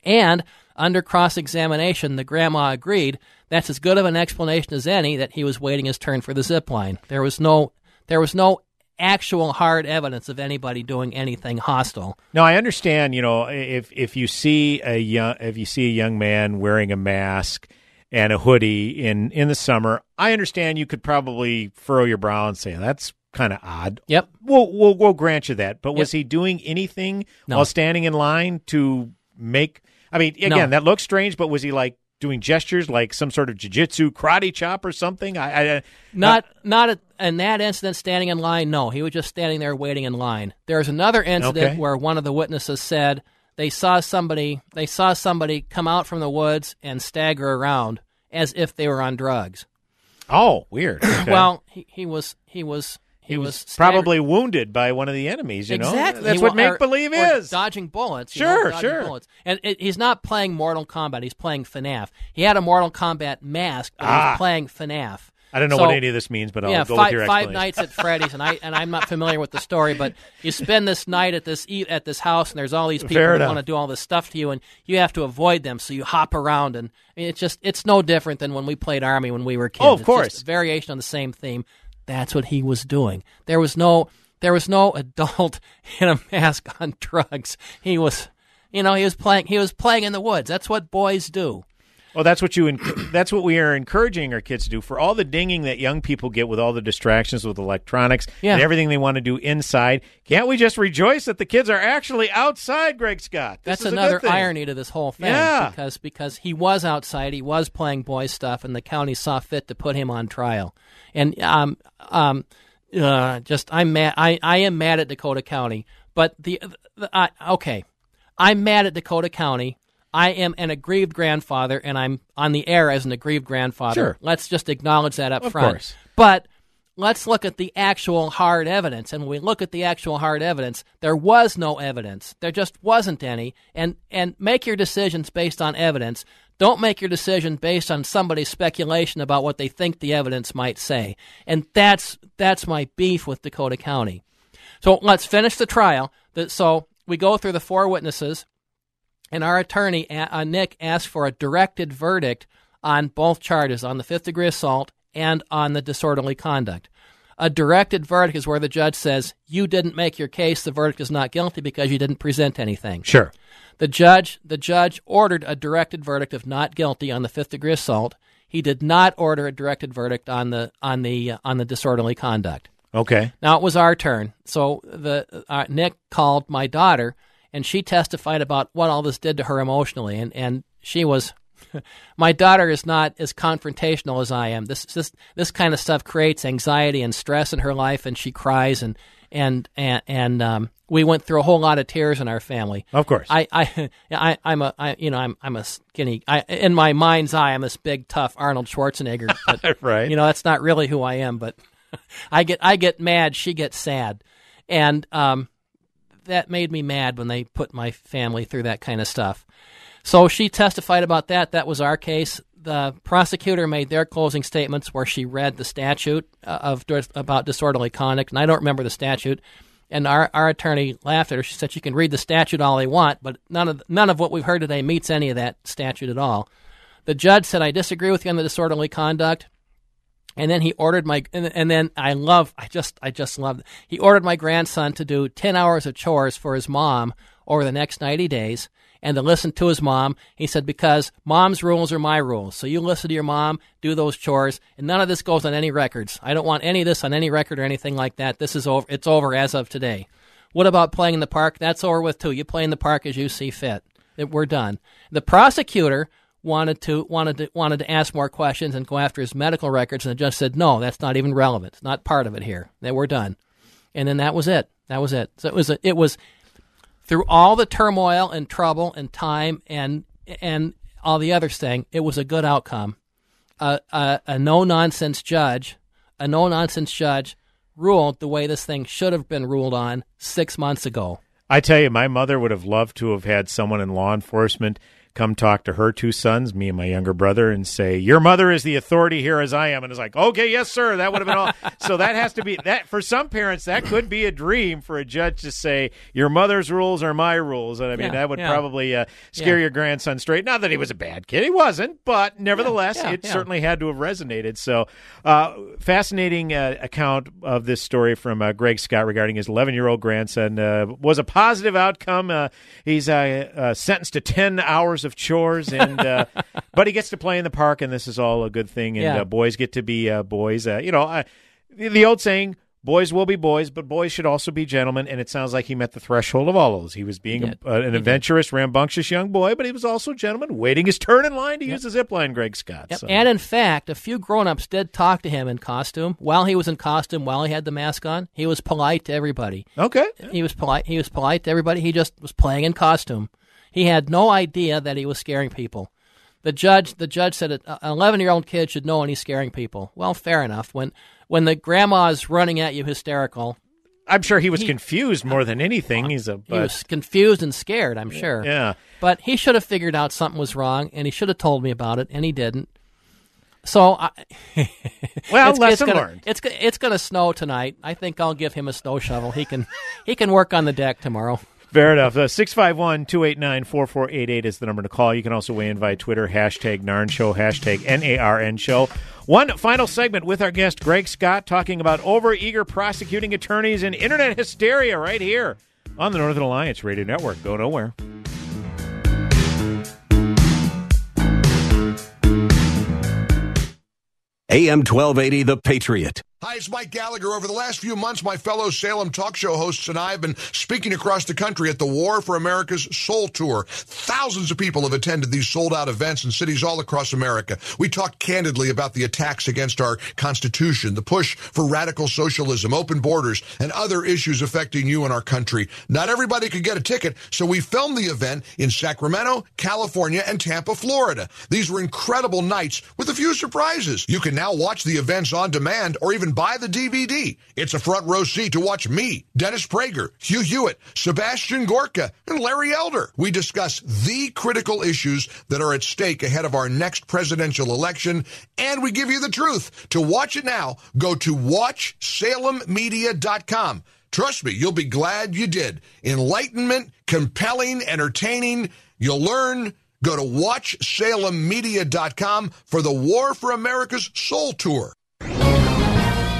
And under cross examination, the grandma agreed that's as good of an explanation as any that he was waiting his turn for the zip line. There was no there was no actual hard evidence of anybody doing anything hostile. Now I understand, you know, if if you see a young if you see a young man wearing a mask and a hoodie in in the summer, I understand you could probably furrow your brow and say that's kind of odd. Yep. We'll, we'll we'll grant you that. But was Yep. he doing anything No. while standing in line to make I mean, again, No. that looks strange, but was he like doing gestures like some sort of jiu-jitsu karate chop or something? I, I Not not a, in that incident standing in line. No, he was just standing there waiting in line. There's another incident Okay. where one of the witnesses said they saw somebody they saw somebody come out from the woods and stagger around as if they were on drugs. Oh, weird. *coughs* Okay. Well, he, he was he was he, he was, was probably wounded by one of the enemies, you know? Exactly. That's He what make believe is. dodging bullets. you Sure, know, dodging sure. Bullets. And it, he's not playing Mortal Kombat. He's playing FNAF. He had a Mortal Kombat mask, but he Ah. was playing FNAF. I don't know So- what any of this means, but I'll yeah, go five, with your five nights at Freddy's, and I and I'm not familiar with the story, but you spend this night at this e- at this house, and there's all these people Fair who want to do all this stuff to you, and you have to avoid them. So you hop around, and I mean, it's just it's no different than when we played Army when we were kids. Oh, of It's course. variation on the same theme. That's what he was doing. There was no there was no *laughs* adult in a mask on drugs. He was, you know, he was playing he was playing in the woods. That's what boys do. Well, that's what you. *coughs* that's what we are encouraging our kids to do. For all the dinging that young people get with all the distractions with electronics Yeah. and everything they want to do inside, can't we just rejoice that the kids are actually outside, Greg Scott? This That's is a good another irony to this whole thing. Yeah. Because because he was outside, he was playing boy stuff, and the county saw fit to put him on trial. And um um uh, just I'm mad. I, I am mad at Dakota County. But the, the I, okay, I'm mad at Dakota County. I am an aggrieved grandfather, and I'm on the air as an aggrieved grandfather. Sure. Let's just acknowledge that up Of front. course. But let's look at the actual hard evidence. And when we look at the actual hard evidence, there was no evidence. There just wasn't any. And and make your decisions based on evidence. Don't make your decision based on somebody's speculation about what they think the evidence might say. And that's that's my beef with Dakota County. So let's finish the trial. So we go through the four witnesses, and our attorney, uh, uh, Nick, asked for a directed verdict on both charges, on the fifth degree assault and on the disorderly conduct. A directed verdict is where the judge says, You didn't make your case, the verdict is not guilty because you didn't present anything. Sure. The judge the judge ordered a directed verdict of not guilty on the fifth degree assault. He did not order a directed verdict on the on the uh, on the disorderly conduct. Okay. Now it was our turn. So the uh, Nick called my daughter, and she testified about what all this did to her emotionally, and and she was. *laughs* my daughter is not as confrontational as I am. This this this kind of stuff creates anxiety and stress in her life, and she cries and and and and um, we went through a whole lot of tears in our family. Of course. I I, *laughs* I I'm a I, you know I'm I'm a skinny. I in my mind's eye I'm this big tough Arnold Schwarzenegger. *laughs* But, right. You know that's not really who I am, but *laughs* I get I get mad. She gets sad, and um, that made me mad when they put my family through that kind of stuff. So she testified about that. That was our case. The prosecutor made their closing statements where she read the statute uh, of about disorderly conduct, and I don't remember the statute. And our, our attorney laughed at her. She said you can read the statute all they want, but none of none of what we've heard today meets any of that statute at all. The judge said I disagree with you on the disorderly conduct. And then he ordered my, and, and then I love, I just, I just love. He ordered my grandson to do ten hours of chores for his mom over the next ninety days, and to listen to his mom. He said because mom's rules are my rules, so you listen to your mom, do those chores, and none of this goes on any records. I don't want any of this on any record or anything like that. This is over. It's over as of today. What about playing in the park? That's over with too. You play in the park as you see fit. We're done. The prosecutor wanted to wanted to wanted to ask more questions and go after his medical records, and the judge said, "No, that's not even relevant. It's not part of it here. We're done." And then that was it. That was it. So it was a, it was through all the turmoil and trouble and time and and all the other thing. It was a good outcome. A a, no nonsense judge, a no nonsense judge ruled the way this thing should have been ruled on six months ago. I tell you, my mother would have loved to have had someone in law enforcement come talk to her two sons, me and my younger brother, and say, "Your mother is the authority here, as I am." And it's like, "Okay, yes, sir." That would have been all. *laughs* so that has to be that for some parents. That could be a dream for a judge to say, "Your mother's rules are my rules," and I mean Yeah, that would yeah. probably uh, scare Yeah. your grandson straight. Not that he was a bad kid, he wasn't, but nevertheless, it certainly had to have resonated. So, uh, fascinating uh, account of this story from uh, Greg Scott regarding his 11 year old grandson. Uh, was a positive outcome. Uh, he's uh, uh, sentenced to 10 hours of chores, and uh, *laughs* but he gets to play in the park, and this is all a good thing. And Yeah. uh, boys get to be uh, boys. Uh, you know, uh, the, the old saying. Boys will be boys, but boys should also be gentlemen. And it sounds like he met the threshold of all of those. He was being Yeah, a, uh, an adventurous, rambunctious young boy, but he was also a gentleman, waiting his turn in line to use the zip line. Greg Scott. Yep. So- And in fact, a few grown-ups did talk to him in costume while he was in costume, while he had the mask on. He was polite to everybody. Okay. He was polite. He was polite to everybody. He just was playing in costume. He had no idea that he was scaring people. The judge, the judge said an 11-year-old kid should know when he's scaring people. Well, fair enough. When when the grandma's running at you hysterical, I'm sure he was He- confused more than anything. He's a he but, was confused and scared. I'm sure. yeah. But he should have figured out something was wrong, and he should have told me about it, and he didn't. So, I, *laughs* Well, it's, lesson it's gonna, learned. It's it's going to snow tonight. I think I'll give him a snow shovel. He can he can work on the deck tomorrow. Fair enough. Uh, 651 289 4488 is the number to call. You can also weigh in via Twitter, hashtag NARN Show, hashtag NARN Show. One final segment with our guest, Greg Scott, talking about overeager prosecuting attorneys and internet hysteria right here on the Northern Alliance Radio Network. Go nowhere. AM 1280, The Patriot. Hi, it's Mike Gallagher. Over the last few months, my fellow Salem talk show hosts and I have been speaking across the country at the War for America's Soul Tour. Thousands of people have attended these sold out events in cities all across America. We talked candidly about the attacks against our Constitution, the push for radical socialism, open borders, and other issues affecting you and our country. Not everybody could get a ticket, so we filmed the event in Sacramento, California, and Tampa, Florida. These were incredible nights with a few surprises. You can now watch the events on demand or even buy the DVD. It's a front row seat to watch me, Dennis Prager, Hugh Hewitt, Sebastian Gorka, and Larry Elder. We discuss the critical issues that are at stake ahead of our next presidential election, and we give you the truth. To watch it now, go to watchsalemmedia.com. Trust me, you'll be glad you did. Enlightenment, compelling, entertaining. You'll learn. Go to watchsalemmedia.com for the War for America's Soul Tour.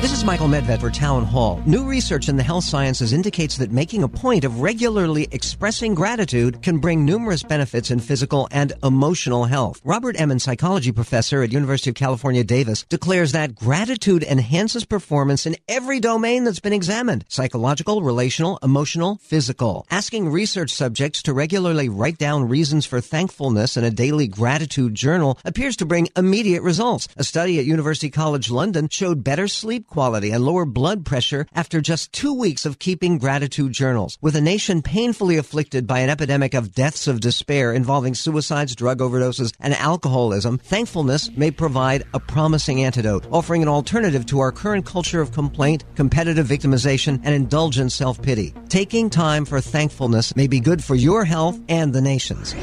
This is Michael Medved for Town Hall. New research in the health sciences indicates that making a point of regularly expressing gratitude can bring numerous benefits in physical and emotional health. Robert Emmons, psychology professor at University of California, Davis, declares that gratitude enhances performance in every domain that's been examined. Psychological, relational, emotional, physical. Asking research subjects to regularly write down reasons for thankfulness in a daily gratitude journal appears to bring immediate results. A study at University College London showed better sleep quality and lower blood pressure after just two weeks of keeping gratitude journals. With a nation painfully afflicted by an epidemic of deaths of despair involving suicides, drug overdoses, and alcoholism, thankfulness may provide a promising antidote, offering an alternative to our current culture of complaint, competitive victimization, and indulgent self-pity. Taking time for thankfulness may be good for your health and the nation's.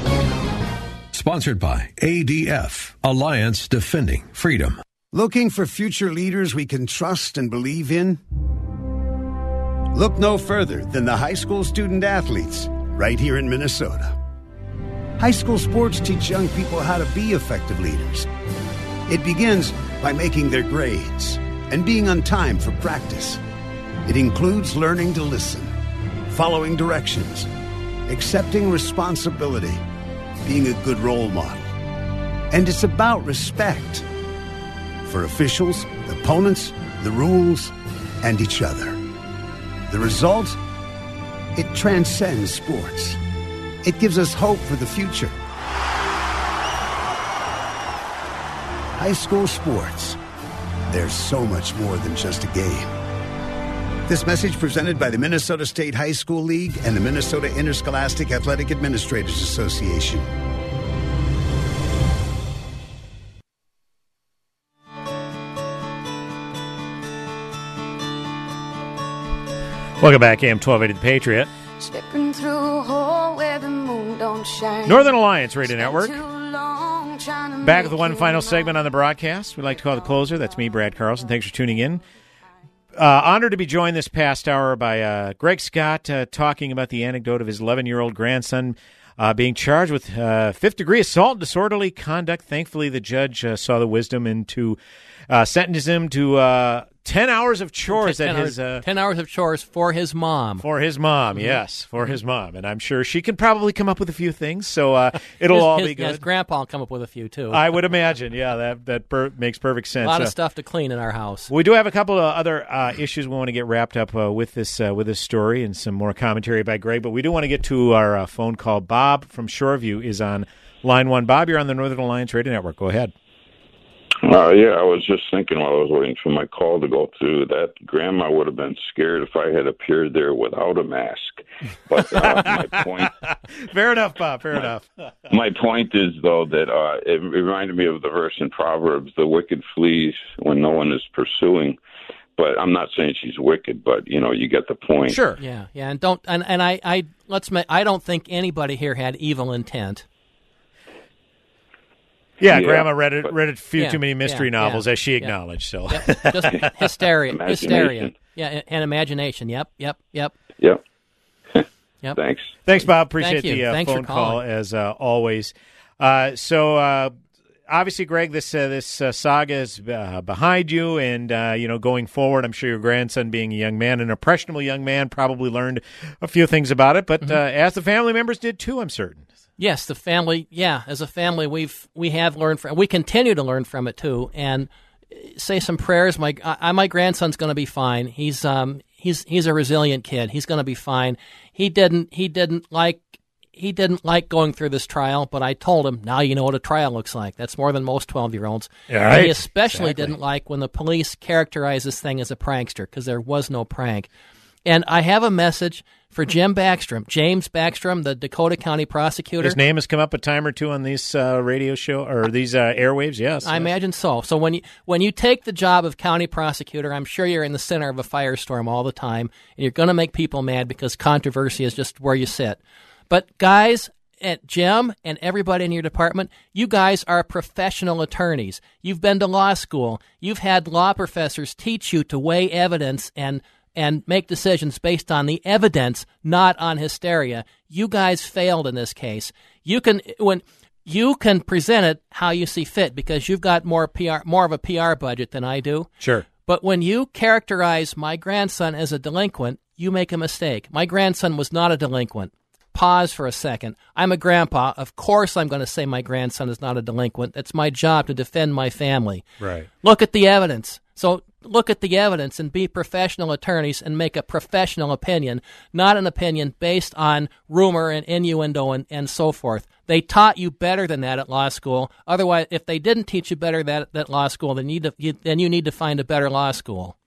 Sponsored by ADF, Alliance Defending Freedom. Looking for future leaders we can trust and believe in? Look no further than the high school student athletes right here in Minnesota. High school sports teach young people how to be effective leaders. It begins by making their grades and being on time for practice. It includes learning to listen, following directions, accepting responsibility, being a good role model. And it's about respect for officials, opponents, the rules, and each other. The result? It transcends sports. It gives us hope for the future. High school sports. There's so much more than just a game. This message presented by the Minnesota State High School League and the Minnesota Interscholastic Athletic Administrators Association. Welcome back, AM 1280 The Patriot. Stepping through a hole where the moon don't shine. Northern Alliance Radio Network. Too long trying to Back with one final segment on the broadcast. We'd like to call the closer. That's me, Brad Carlson. Thanks for tuning in. Uh, honored to be joined this past hour by uh, Greg Scott uh, talking about the anecdote of his 11 year old grandson uh, being charged with uh, fifth degree assault and disorderly conduct. Thankfully, the judge uh, saw the wisdom and to uh, sentence him to uh, 10 hours of chores ten, at hours, his. Uh, ten hours of chores for his mom. for his mom, Mhm. yes, for his mom, and I'm sure she can probably come up with a few things. So uh, it'll his, all his, be good. His grandpa will come up with a few too. I would imagine, yeah, that that per- makes perfect sense. a lot Uh, of stuff to clean in our house. we do have a couple of other uh, issues we want to get wrapped up uh, with this uh, with this story and some more commentary by Greg, but we do want to get to our uh, phone call. Bob from Shoreview is on line one. Bob, you're on the Northern Alliance Radio Network. Go ahead. Uh, yeah, I was just thinking while I was waiting for my call to go through that grandma would have been scared if I had appeared there without a mask. But uh, my point, *laughs* Fair enough, Bob. Fair enough. *laughs* my point is though that uh, it reminded me of the verse in Proverbs: "The wicked flees when no one is pursuing." But I'm not saying she's wicked, but you know, you get the point. Sure. Yeah, yeah, and don't and, and I I let's ma- I don't think anybody here had evil intent. Yeah, Yeah, Grandma read it, but- read a few Yeah, too many mystery yeah, novels, yeah, as she yeah. acknowledged. So, Yep, just *laughs* hysteria, hysteria. Yeah, and imagination. Yep, yep, yep. Yep. *laughs* Yep. Thanks. Thanks, Bob. Appreciate Thank the uh, phone call as uh, always. Uh, so, uh, obviously, Greg, this uh, this uh, saga is uh, behind you, and uh, you know, going forward, I'm sure your grandson, being a young man, an impressionable young man, probably learned a few things about it. But Mm-hmm. uh, as the family members did too, I'm certain. Yes, the family. Yeah, as a family, we've we have learned from. We continue to learn from it too, and uh, say some prayers. My I, my grandson's going to be fine. He's um he's he's a resilient kid. He's going to be fine. He didn't he didn't like he didn't like going through this trial, but I told him now you know what a trial looks like. That's more than most twelve year olds. Right. he especially Exactly. didn't like when the police characterized this thing as a prankster because there was no prank. And I have a message for Jim Backstrom, James Backstrom, the Dakota County prosecutor. His name has come up a time or two on these uh, radio show or these uh, airwaves. Yes, I yes. imagine so. So when you when you take the job of county prosecutor, I'm sure you're in the center of a firestorm all the time, and you're going to make people mad because controversy is just where you sit. But guys, at Jim and everybody in your department, you guys are professional attorneys. You've been to law school. You've had law professors teach you to weigh evidence and and make decisions based on the evidence, not on hysteria. You guys failed in this case. You can when you can present it how you see fit because you've got more PR more of a PR budget than I do. Sure. But when you characterize my grandson as a delinquent, you make a mistake. My grandson was not a delinquent. Pause for a second. I'm a grandpa. Of course, I'm going to say my grandson is not a delinquent. It's my job to defend my family. Right. Look at the evidence. So look at the evidence and be professional attorneys and make a professional opinion, not an opinion based on rumor and innuendo and, and so forth. They taught you better than that at law school. Otherwise, if they didn't teach you better that at law school, then you, need to, you, then you need to find a better law school.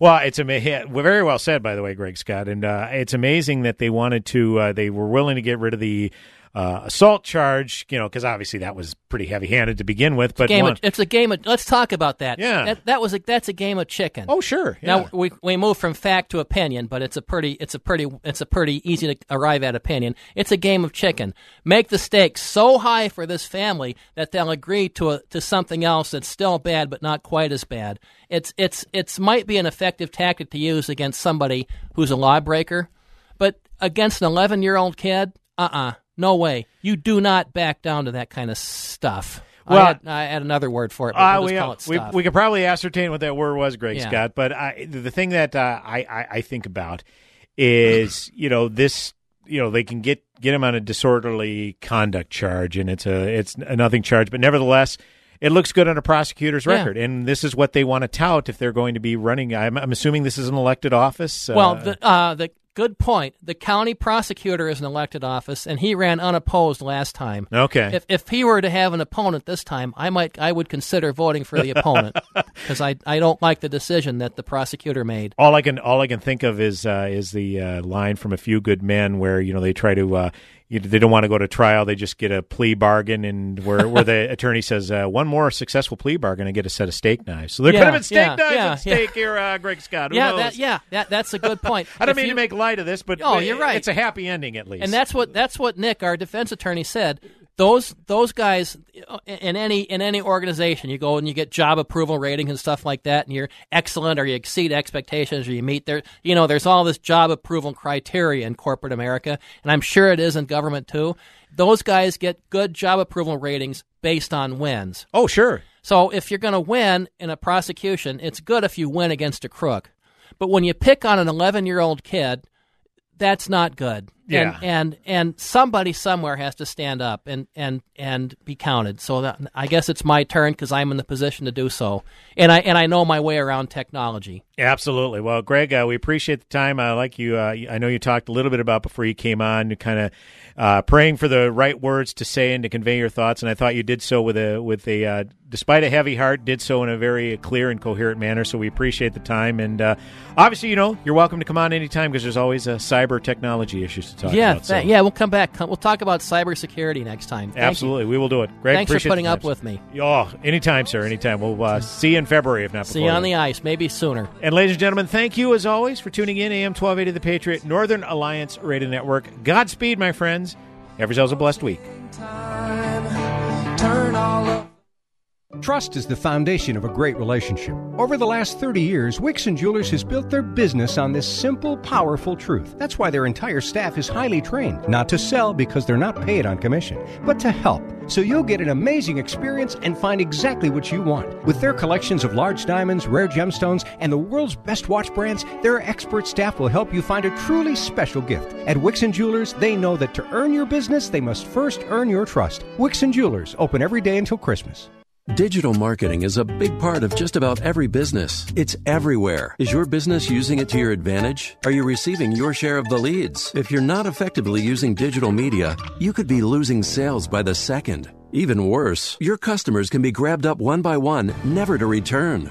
Well, it's amazing. Very well said, by the way, Greg Scott. And uh, it's amazing that they wanted to. Uh, they were willing to get rid of the uh, assault charge. You know, because obviously that was pretty heavy-handed to begin with. But game one- of, it's a game of. Let's talk about that. Yeah. that, that was a, that's a game of chicken. Oh, sure. Now we we move from fact to opinion, but it's a pretty it's a pretty it's a pretty easy to arrive at opinion. It's a game of chicken. Make the stakes so high for this family that they'll agree to a, to something else that's still bad but not quite as bad. It's it's it's might be an effective tactic to use against somebody who's a lawbreaker, but against an 11 year old kid, uh uh no way. You do not back down to that kind of stuff. Well- I, had, I had another word for it. But Uh, we'll we, it we, we could probably ascertain what that word was, Greg Yeah. Scott. But I, the thing that uh, I, I, I think about is, *clears throat* you know, this, you know, they can get get him on a disorderly conduct charge, and it's a it's a nothing charge, but nevertheless. It looks good on a prosecutor's Yeah. record, and this is what they want to tout if they're going to be running. I'm, I'm assuming this is an elected office. Well, uh, the uh, the good point. The county prosecutor is an elected office, and he ran unopposed last time. Okay. If if he were to have an opponent this time, I might I would consider voting for the opponent *laughs* because I I don't like the decision that the prosecutor made. All I can all I can think of is uh, is the uh, line from A Few Good Men where you know they try to uh, you, they don't want to go to trial they just get a plea bargain and where where the *laughs* attorney says uh, one more successful plea bargain and get a set of steak knives. So there Yeah, could have been steak yeah, knives yeah, at stake here, uh, Greg Scott. Who yeah, knows? that yeah that that's a good point. *laughs* I don't If mean you- to make light of this, but Oh, you're right. It's a happy ending at least. And that's what that's what Nick, our defense attorney, said. Those those guys in any in any organization, you go and you get job approval ratings and stuff like that, and you're excellent or you exceed expectations or you meet there. you know there's all this job approval criteria in corporate America, and I'm sure it is in government too. Those guys get good job approval ratings based on wins. Oh, sure. So if you're going to win in a prosecution, it's good if you win against a crook. But when you pick on an 11 year old kid, that's not good. Yeah. And, and and somebody somewhere has to stand up and and and be counted. So that, I guess it's my turn because I'm in the position to do so, and I and I know my way around technology. Absolutely. Well, Greg, uh, we appreciate the time. I like you. Uh, I know you talked a little bit about before you came on, kind of uh, praying for the right words to say and to convey your thoughts, and I thought you did so with a with a uh, despite a heavy heart, did so in a very clear and coherent manner. So we appreciate the time, and uh, obviously, you know, you're welcome to come on anytime because there's always uh, cyber technology issues to talk yeah, about. so- yeah, we'll come back. We'll talk about cybersecurity next time. Thank you. Absolutely, we will do it. Greg, Thanks for putting up with me. Oh, anytime, sir. Anytime. We'll uh, see you in February, if not See before you on the ice, maybe sooner. And ladies and gentlemen, thank you as always for tuning in. AM 1280 The Patriot, Northern Alliance Radio Network. Godspeed, my friends. Have yourselves a blessed week. Turn all up. Trust is the foundation of a great relationship. Over the last 30 years, Wixon Jewelers has built their business on this simple, powerful truth. That's why their entire staff is highly trained, not to sell because they're not paid on commission, but to help. So you'll get an amazing experience and find exactly what you want. With their collections of large diamonds, rare gemstones, and the world's best watch brands, their expert staff will help you find a truly special gift. At Wixon Jewelers, they know that to earn your business, they must first earn your trust. Wixon Jewelers, open every day until Christmas. Digital marketing is a big part of just about every business. It's everywhere. Is your business using it to your advantage? Are you receiving your share of the leads? If you're not effectively using digital media, you could be losing sales by the second. Even worse, your customers can be grabbed up one by one, never to return.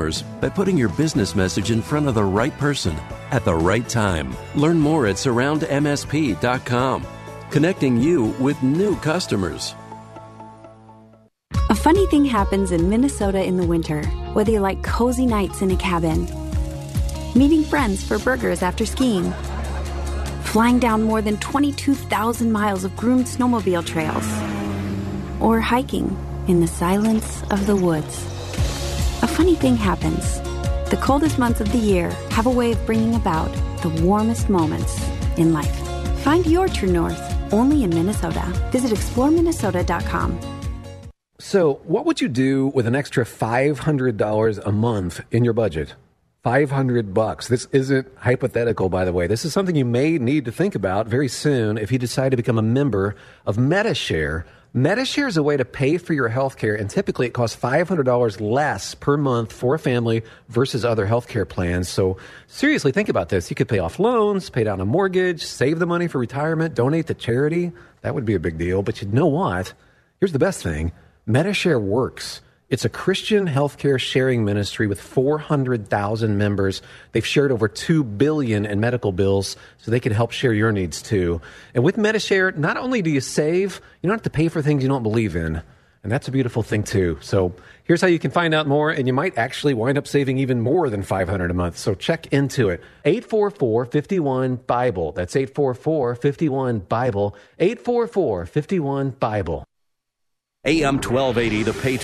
by putting your business message in front of the right person at the right time. Learn more at surroundmsp.com, connecting you with new customers. A funny thing happens in Minnesota in the winter, whether you like cozy nights in a cabin, meeting friends for burgers after skiing, flying down more than 22,000 miles of groomed snowmobile trails, or hiking in the silence of the woods. Funny thing happens. The coldest months of the year have a way of bringing about the warmest moments in life. Find your true north only in Minnesota. Visit exploreminnesota.com. So, what would you do with an extra $500 a month in your budget? 500 bucks. This isn't hypothetical, by the way. This is something you may need to think about very soon if you decide to become a member of MediShare. MediShare is a way to pay for your health care, and typically it costs $500 less per month for a family versus other health care plans. So, seriously, think about this. You could pay off loans, pay down a mortgage, save the money for retirement, donate to charity. That would be a big deal. But you know what? Here's the best thing MediShare works. It's a Christian healthcare sharing ministry with 400,000 members. They've shared over 2 billion in medical bills so they can help share your needs too. And with MediShare, not only do you save, you don't have to pay for things you don't believe in. And that's a beautiful thing too. So here's how you can find out more and you might actually wind up saving even more than 500 a month. So check into it. 844-51 Bible. That's 844-51 Bible. 844-51 Bible. AM 1280 The Patriot.